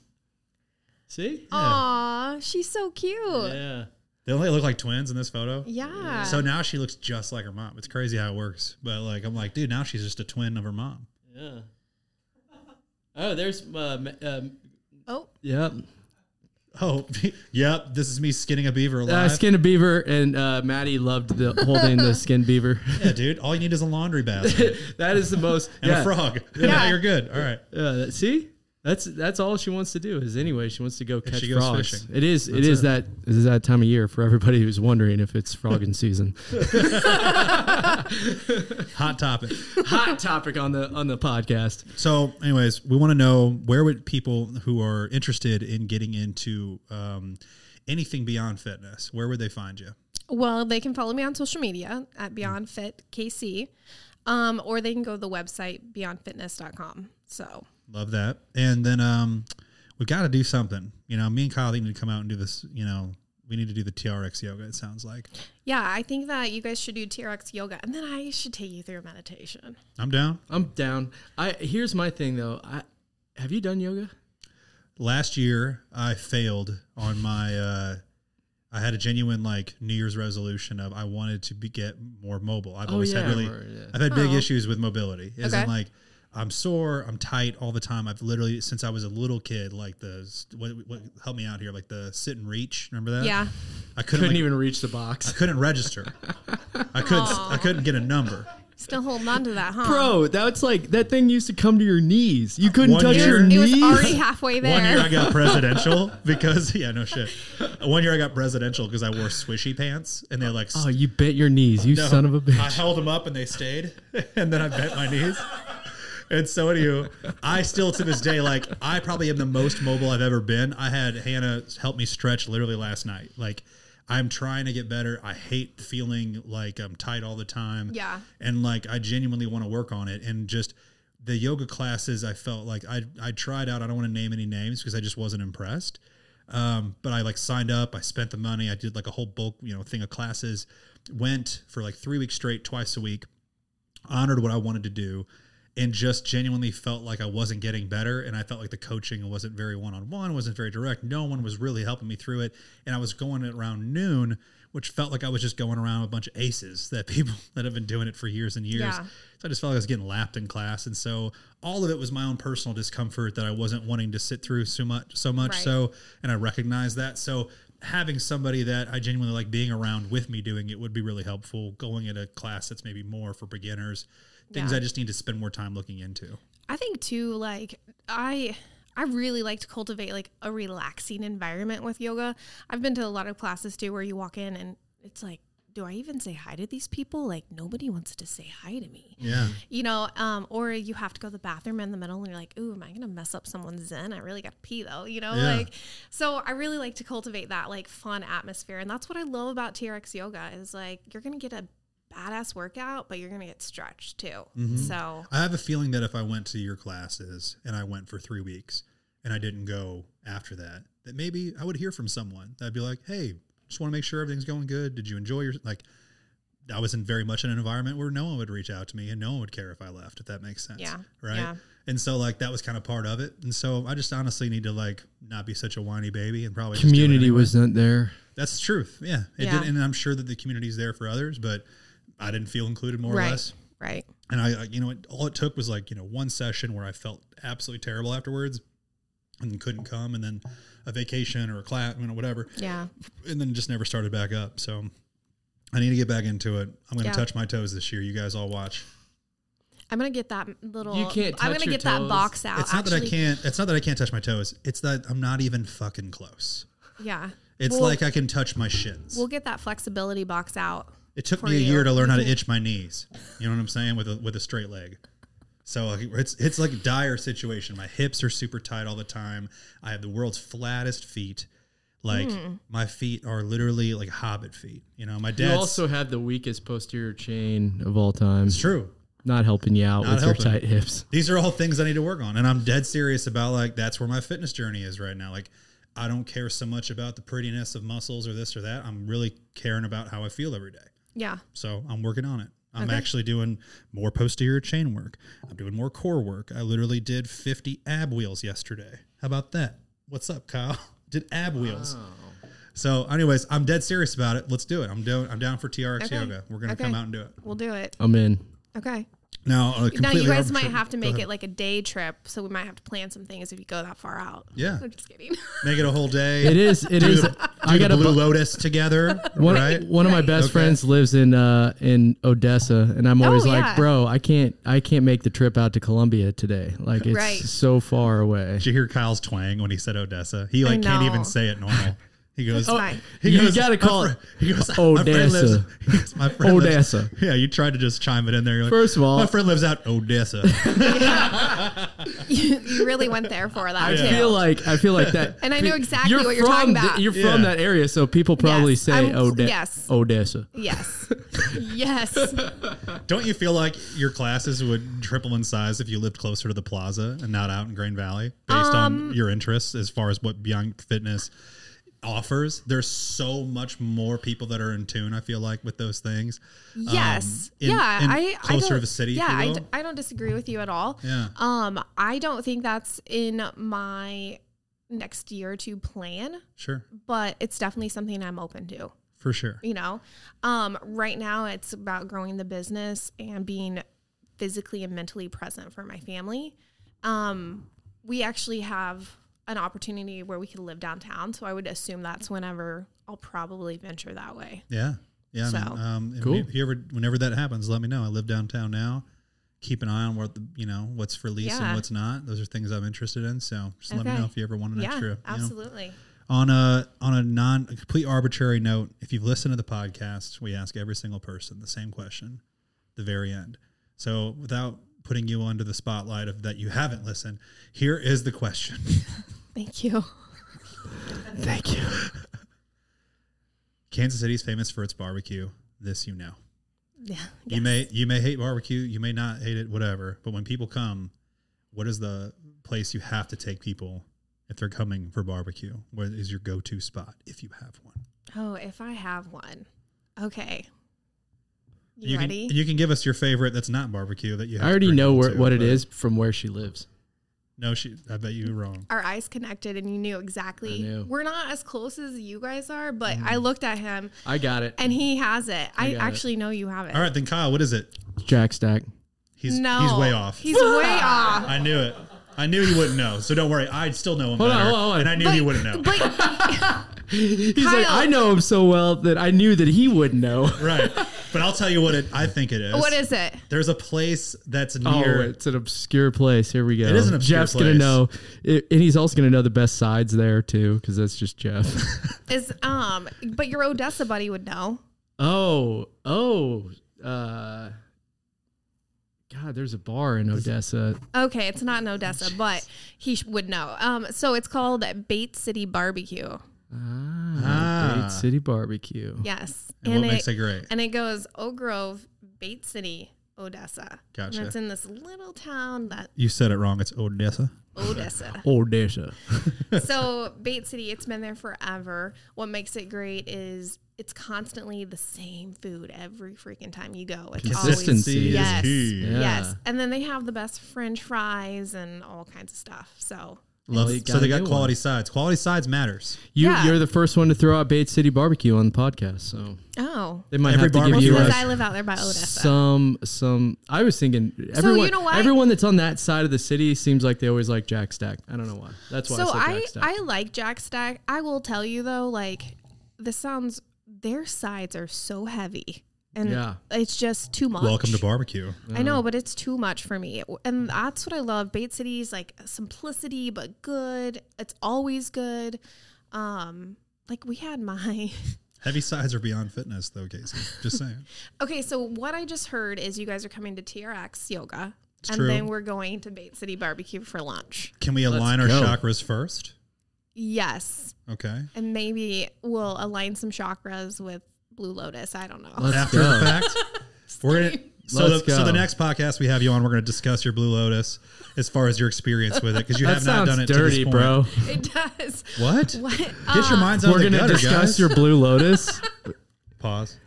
See? Aw, she's so cute. Yeah. Yeah. They only look like twins in this photo. Yeah. So now she looks just like her mom. It's crazy how it works. But like I'm like, dude, now she's just a twin of her mom. Yeah. Oh, there's uh, um, oh, yep. Oh, yep. This is me skinning a beaver alive. Uh, skin a beaver, and uh, Maddie loved the holding the skin beaver. yeah, dude. All you need is a laundry basket that is the most. and yeah. a frog. And Yeah. now you're good. All right. Yeah, that- see, that's that's all she wants to do. Is anyway, she wants to go catch she goes frogs. fishing. It is. It That's is it. that. It is that time of year for everybody who's wondering if it's frogging season. Hot topic. Hot topic on the on the podcast. So, anyways, we want to know where would people who are interested in getting into um, anything beyond fitness, where would they find you? well, they can follow me on social media at Beyond Fit KC, um, or they can go to the website beyondfitness.com. So Love that. And then um, we've got to do something. You know, me and Kyle need to come out and do this. You know, we need to do the TRX yoga. It sounds like yeah, I think that you guys should do TRX yoga, and then I should take you through a meditation. I'm down. I'm down. I here's my thing though. I have you done yoga? Last year, I failed on my. Uh, I had a genuine like New Year's resolution of I wanted to be, get more mobile. I've Oh, always yeah, had really, or- yeah. I've had big Oh. issues with mobility. Isn't Okay. like I'm sore, I'm tight all the time. I've literally since I was a little kid, like the what, what help me out here, like the sit and reach. Remember that? Yeah. I couldn't, Couldn't like, even reach the box. I couldn't register. I couldn't. I couldn't get a number. Still holding on to that, huh? bro. That's like that thing used to come to your knees. You couldn't One touch year- your It knees. was already halfway there. One year I got presidential because yeah, no shit. One year I got presidential because I wore swishy pants and they're like oh, you bent your knees, you No, son of a bitch. I held them up and they stayed, and then I bent my knees. And so anywho, I still to this day like I probably am the most mobile I've ever been. I had Hannah help me stretch literally last night. Like I'm trying to get better. I hate feeling like I'm tight all the time. Yeah. And like I genuinely want to work on it and just the yoga classes I felt like I I tried out. I don't want to name any names because I just wasn't impressed. Um, but I like signed up. I spent the money. I did like a whole bulk you know thing of classes. Went for like three weeks straight, twice a week. Honored what I wanted to do, and just genuinely felt like I wasn't getting better. And I felt like the coaching wasn't very one on one, wasn't very direct. No one was really helping me through it. And I was going at around noon, which felt like I was just going around with a bunch of aces that people that have been doing it for years and years. Yeah. So I just felt like I was getting lapped in class. And so all of it was my own personal discomfort that I wasn't wanting to sit through so much, so much Right. so. And I recognized that. So having somebody that I genuinely like being around with me doing it would be really helpful. Going at a class that's maybe more for beginners, things Yeah. I just need to spend more time looking into. I think too, like I I really like to cultivate like a relaxing environment with yoga. I've been to a lot of classes too where you walk in and it's like, do I even say hi to these people? Like nobody wants to say hi to me. Yeah. You know, um, or you have to go to the bathroom in the middle and you're like, ooh, am I gonna mess up someone's zen? I really gotta pee though, you know? Yeah. Like so I really like to cultivate that like fun atmosphere. And that's what I love about TRX yoga is like you're gonna get a badass workout, but you're gonna get stretched too. Mm-hmm. So I have a feeling that if I went to your classes and I went for three weeks and I didn't go after that, that maybe I would hear from someone that'd be like, "Hey, just want to make sure everything's going good. Did you enjoy your like?" I was in very much in an environment where no one would reach out to me and no one would care if I left, if that makes sense. Yeah, Right. yeah. And so like that was kind of part of it. And so I just honestly need to like not be such a whiny baby and probably just Community anyway. wasn't there. That's the truth. Yeah. It Yeah. did, and I'm sure that the community's there for others, but I didn't feel included more or less. Right. And I, I- you know, it, all it took was like, you know, one session where I felt absolutely terrible afterwards and couldn't come, and then a vacation or a class, you know, whatever, Yeah. and then just never started back up. So I need to get back into it. I'm going to Yeah. touch my toes this year. You guys all watch. I'm gonna get that little. You can't I'm gonna your get that box out. It's not that I can't. It's not that I can't touch my toes. It's that I'm not even fucking close. Yeah. It's We'll- like I can touch my shins. We'll get that flexibility box out. It took me a year to learn how to You itch my knees. You know what I'm saying with a with a straight leg. So it's it's like a dire situation. My hips are super tight all the time. I have the world's flattest feet. Like Hmm. my feet are literally like hobbit feet. You know, my dad also have the weakest posterior chain of all time. it's true. Not helping you out Not with helping. your tight hips. These are all things I need to work on, and I'm dead serious about like that's where my fitness journey is right now. Like I don't care so much about the prettiness of muscles or this or that. I'm really caring about how I feel every day. Yeah. So I'm working on it. I'm Okay. actually doing more posterior chain work. I'm doing more core work. I literally did 50 ab wheels yesterday. How about that? What's up, Kyle? Did ab wheels. So, anyways, I'm dead serious about it. Let's do it. I'm doing. I'm down for TRX Okay. yoga. We're gonna Okay. come out and do it. We'll do it. I'm in. Okay. Now, uh, Now you guys might have to make it like a day trip, so we might have to plan some things if you go that far out. Yeah. I'm just kidding. make it a whole day. It is. It is. I Do got the a Blue bu- Lotus together, one, right? one of my best Okay. friends lives in uh, in Odessa, and I'm Oh, always like, yeah. bro, I can't I can't make the trip out to Columbia today. Like it's Right. so far away. Did you hear Kyle's twang when he said Odessa? He like can't even say it normal. He goes, That's fine. He You goes, gotta call fri- it He goes, "My friend lives- Odessa. he goes, my friend lives- Odessa. yeah, you tried to just chime it in there. You're like, First of all- my friend lives out Odessa. you, you really went there for that I too. feel like I feel like that. And I know exactly what you're from talking the- about. you're from Yeah. that area, so people probably Yes, say I'm- Ode- yes. Odessa. yes. yes. Don't you feel like your classes would triple in size if you lived closer to the plaza and not out in Grain Valley, based Um, on your interests as far as what Beyond Fitness offers? There's so much more people that are in tune. I feel like with those things. Yes. in- yeah. in I closer I to don't- the city, Yeah. I, d- I don't disagree with you at all. Yeah. Um, I don't think that's in my next year or two plan, Sure, but it's definitely something I'm open to. for sure. you know um right now it's about growing the business and being physically and mentally present for my family um we actually have an opportunity where we could live downtown so i would assume that's whenever i'll probably venture that way Yeah. Yeah. I mean, So- um, Cool. If you ever, whenever that happens, let me know. I live downtown now. Keep an eye on what the, you know, what's for lease and what's not. Those are things I'm interested in. So just let me know if you ever want an yeah extra. you know. absolutely On a on a non a complete arbitrary note, if you've listened to the podcast, we ask every single person the same question, the very end. So without putting you under the spotlight of that you haven't listened, here is the question. thank you Thank you. Kansas City is famous for its barbecue. This you know. Yeah. You yes. may you may hate barbecue, you may not hate it, whatever. But when people come, what is the place you have to take people if they're coming for barbecue? What is your go to spot if you have one? Oh, if I have one. Okay. You, You can, ready? you can give us your favorite that's not barbecue that you. Have I already know where, to, what it is from where she lives. No, she. I bet you were wrong. Our eyes connected and you knew exactly. I knew. We're not as close as you guys are, but I Mm. looked at him I got it. and he has it. I, got it. actually know you have it. All right, then Kyle, what is it? Jack Stack. He's no. he's way off. He's way off. I knew it. I knew he wouldn't know. So don't worry. I'd still know him Hold on, better, hold on, hold on. and I knew he wouldn't know. But He's Kyle. like, I know him so well that I knew that he would know. right, but I'll tell you what it. I think it is. what is it? There's a place that's Oh, near. it's an obscure place. Here we go. It is an obscure Jeff's gonna know, it, and he's also gonna know the best sides there too, because that's just Jeff. Is um but your Odessa buddy would know. oh, oh, uh, God, there's a bar in Odessa. Okay, it's not in Odessa, but he sh- would know. Um so it's called Bates City Barbecue. Ah, Ah. Bates City Barbecue. Yes. and what makes it great? And it goes Oak Grove, Bates City, Odessa. Gotcha. And it's in this little town that You said it wrong. It's Odessa. Odessa. Odessa. so Bates City, it's been there forever. What makes it great is it's constantly the same food every freaking time you go. It's always Consistency is yes, key. Yeah. yes. And then they have the best French fries and all kinds of stuff. So Love you it. So they got quality one. sides. Quality sides matters. You, Yeah. You're the first one to throw out Bates City Barbecue on the podcast, so oh, they might Every have to give barbecue you because Yes. a I live out there by Odessa. some some i was thinking everyone you know what? everyone that's on that side of the city seems like they always like jack stack i don't know why that's why so i said I jack stack I like Jack Stack. I will tell you though, like this sounds their sides are so heavy. And Yeah. it's just too much. Welcome to barbecue. I know, but it's too much for me. And that's what I love. Bates City's like simplicity but good. It's always good. Um like we had my Heavy sides are beyond fitness, though, Casey. Just saying. Okay, so what I just heard is you guys are coming to TRX yoga It's and true. then we're going to Bates City barbecue for lunch. Can we align our go. chakras first? Yes. Okay. And maybe we'll align some chakras with Blue Lotus. I don't know. Let's After go. the fact, we're gonna. So Let's the, so go. the next podcast we have you on, we're going to discuss your Blue Lotus as far as your experience with it because you that have not sounds done it dirty to this point. bro it does. What? What? Get your minds out we're of the gonna gutter, discuss guys. your blue lotus Pause.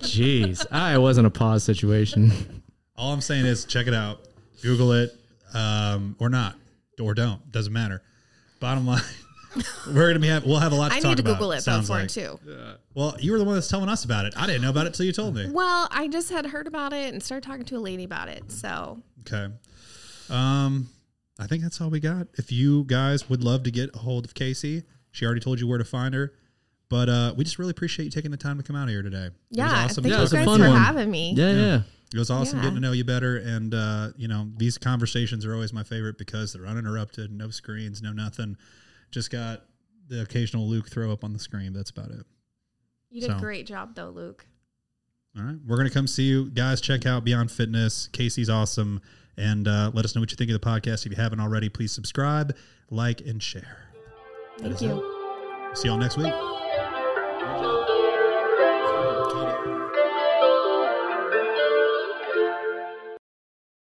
jeez I wasn't a pause situation All I'm saying is check it out, Google it, um, or not, or don't. Doesn't matter. Bottom line, we're gonna be have we'll have a lot to I talk need to about. Google it though sounds for like. it too. Well, you were the one that's telling us about it. I didn't know about it till you told me. Well, I just had heard about it and started talking to a lady about it. So Okay. Um, I think that's all we got. If you guys would love to get a hold of Casey, she already told you where to find her. But uh, we just really appreciate you taking the time to come out here today. It was yeah, awesome thank Yeah, it you was guys fun for one. having me. yeah yeah It was awesome Yeah. getting to know you better. And, uh, you know, these conversations are always my favorite because they're uninterrupted, no screens, no nothing. Just got the occasional Luke throw up on the screen. That's about it. You did So. a great job though, Luke. All right. We're going to come see you guys. Check out Beyond Fitness. Casey's awesome. And uh, let us know what you think of the podcast. If you haven't already, please subscribe, like, and share. Thank is you. See y'all next week. Katie.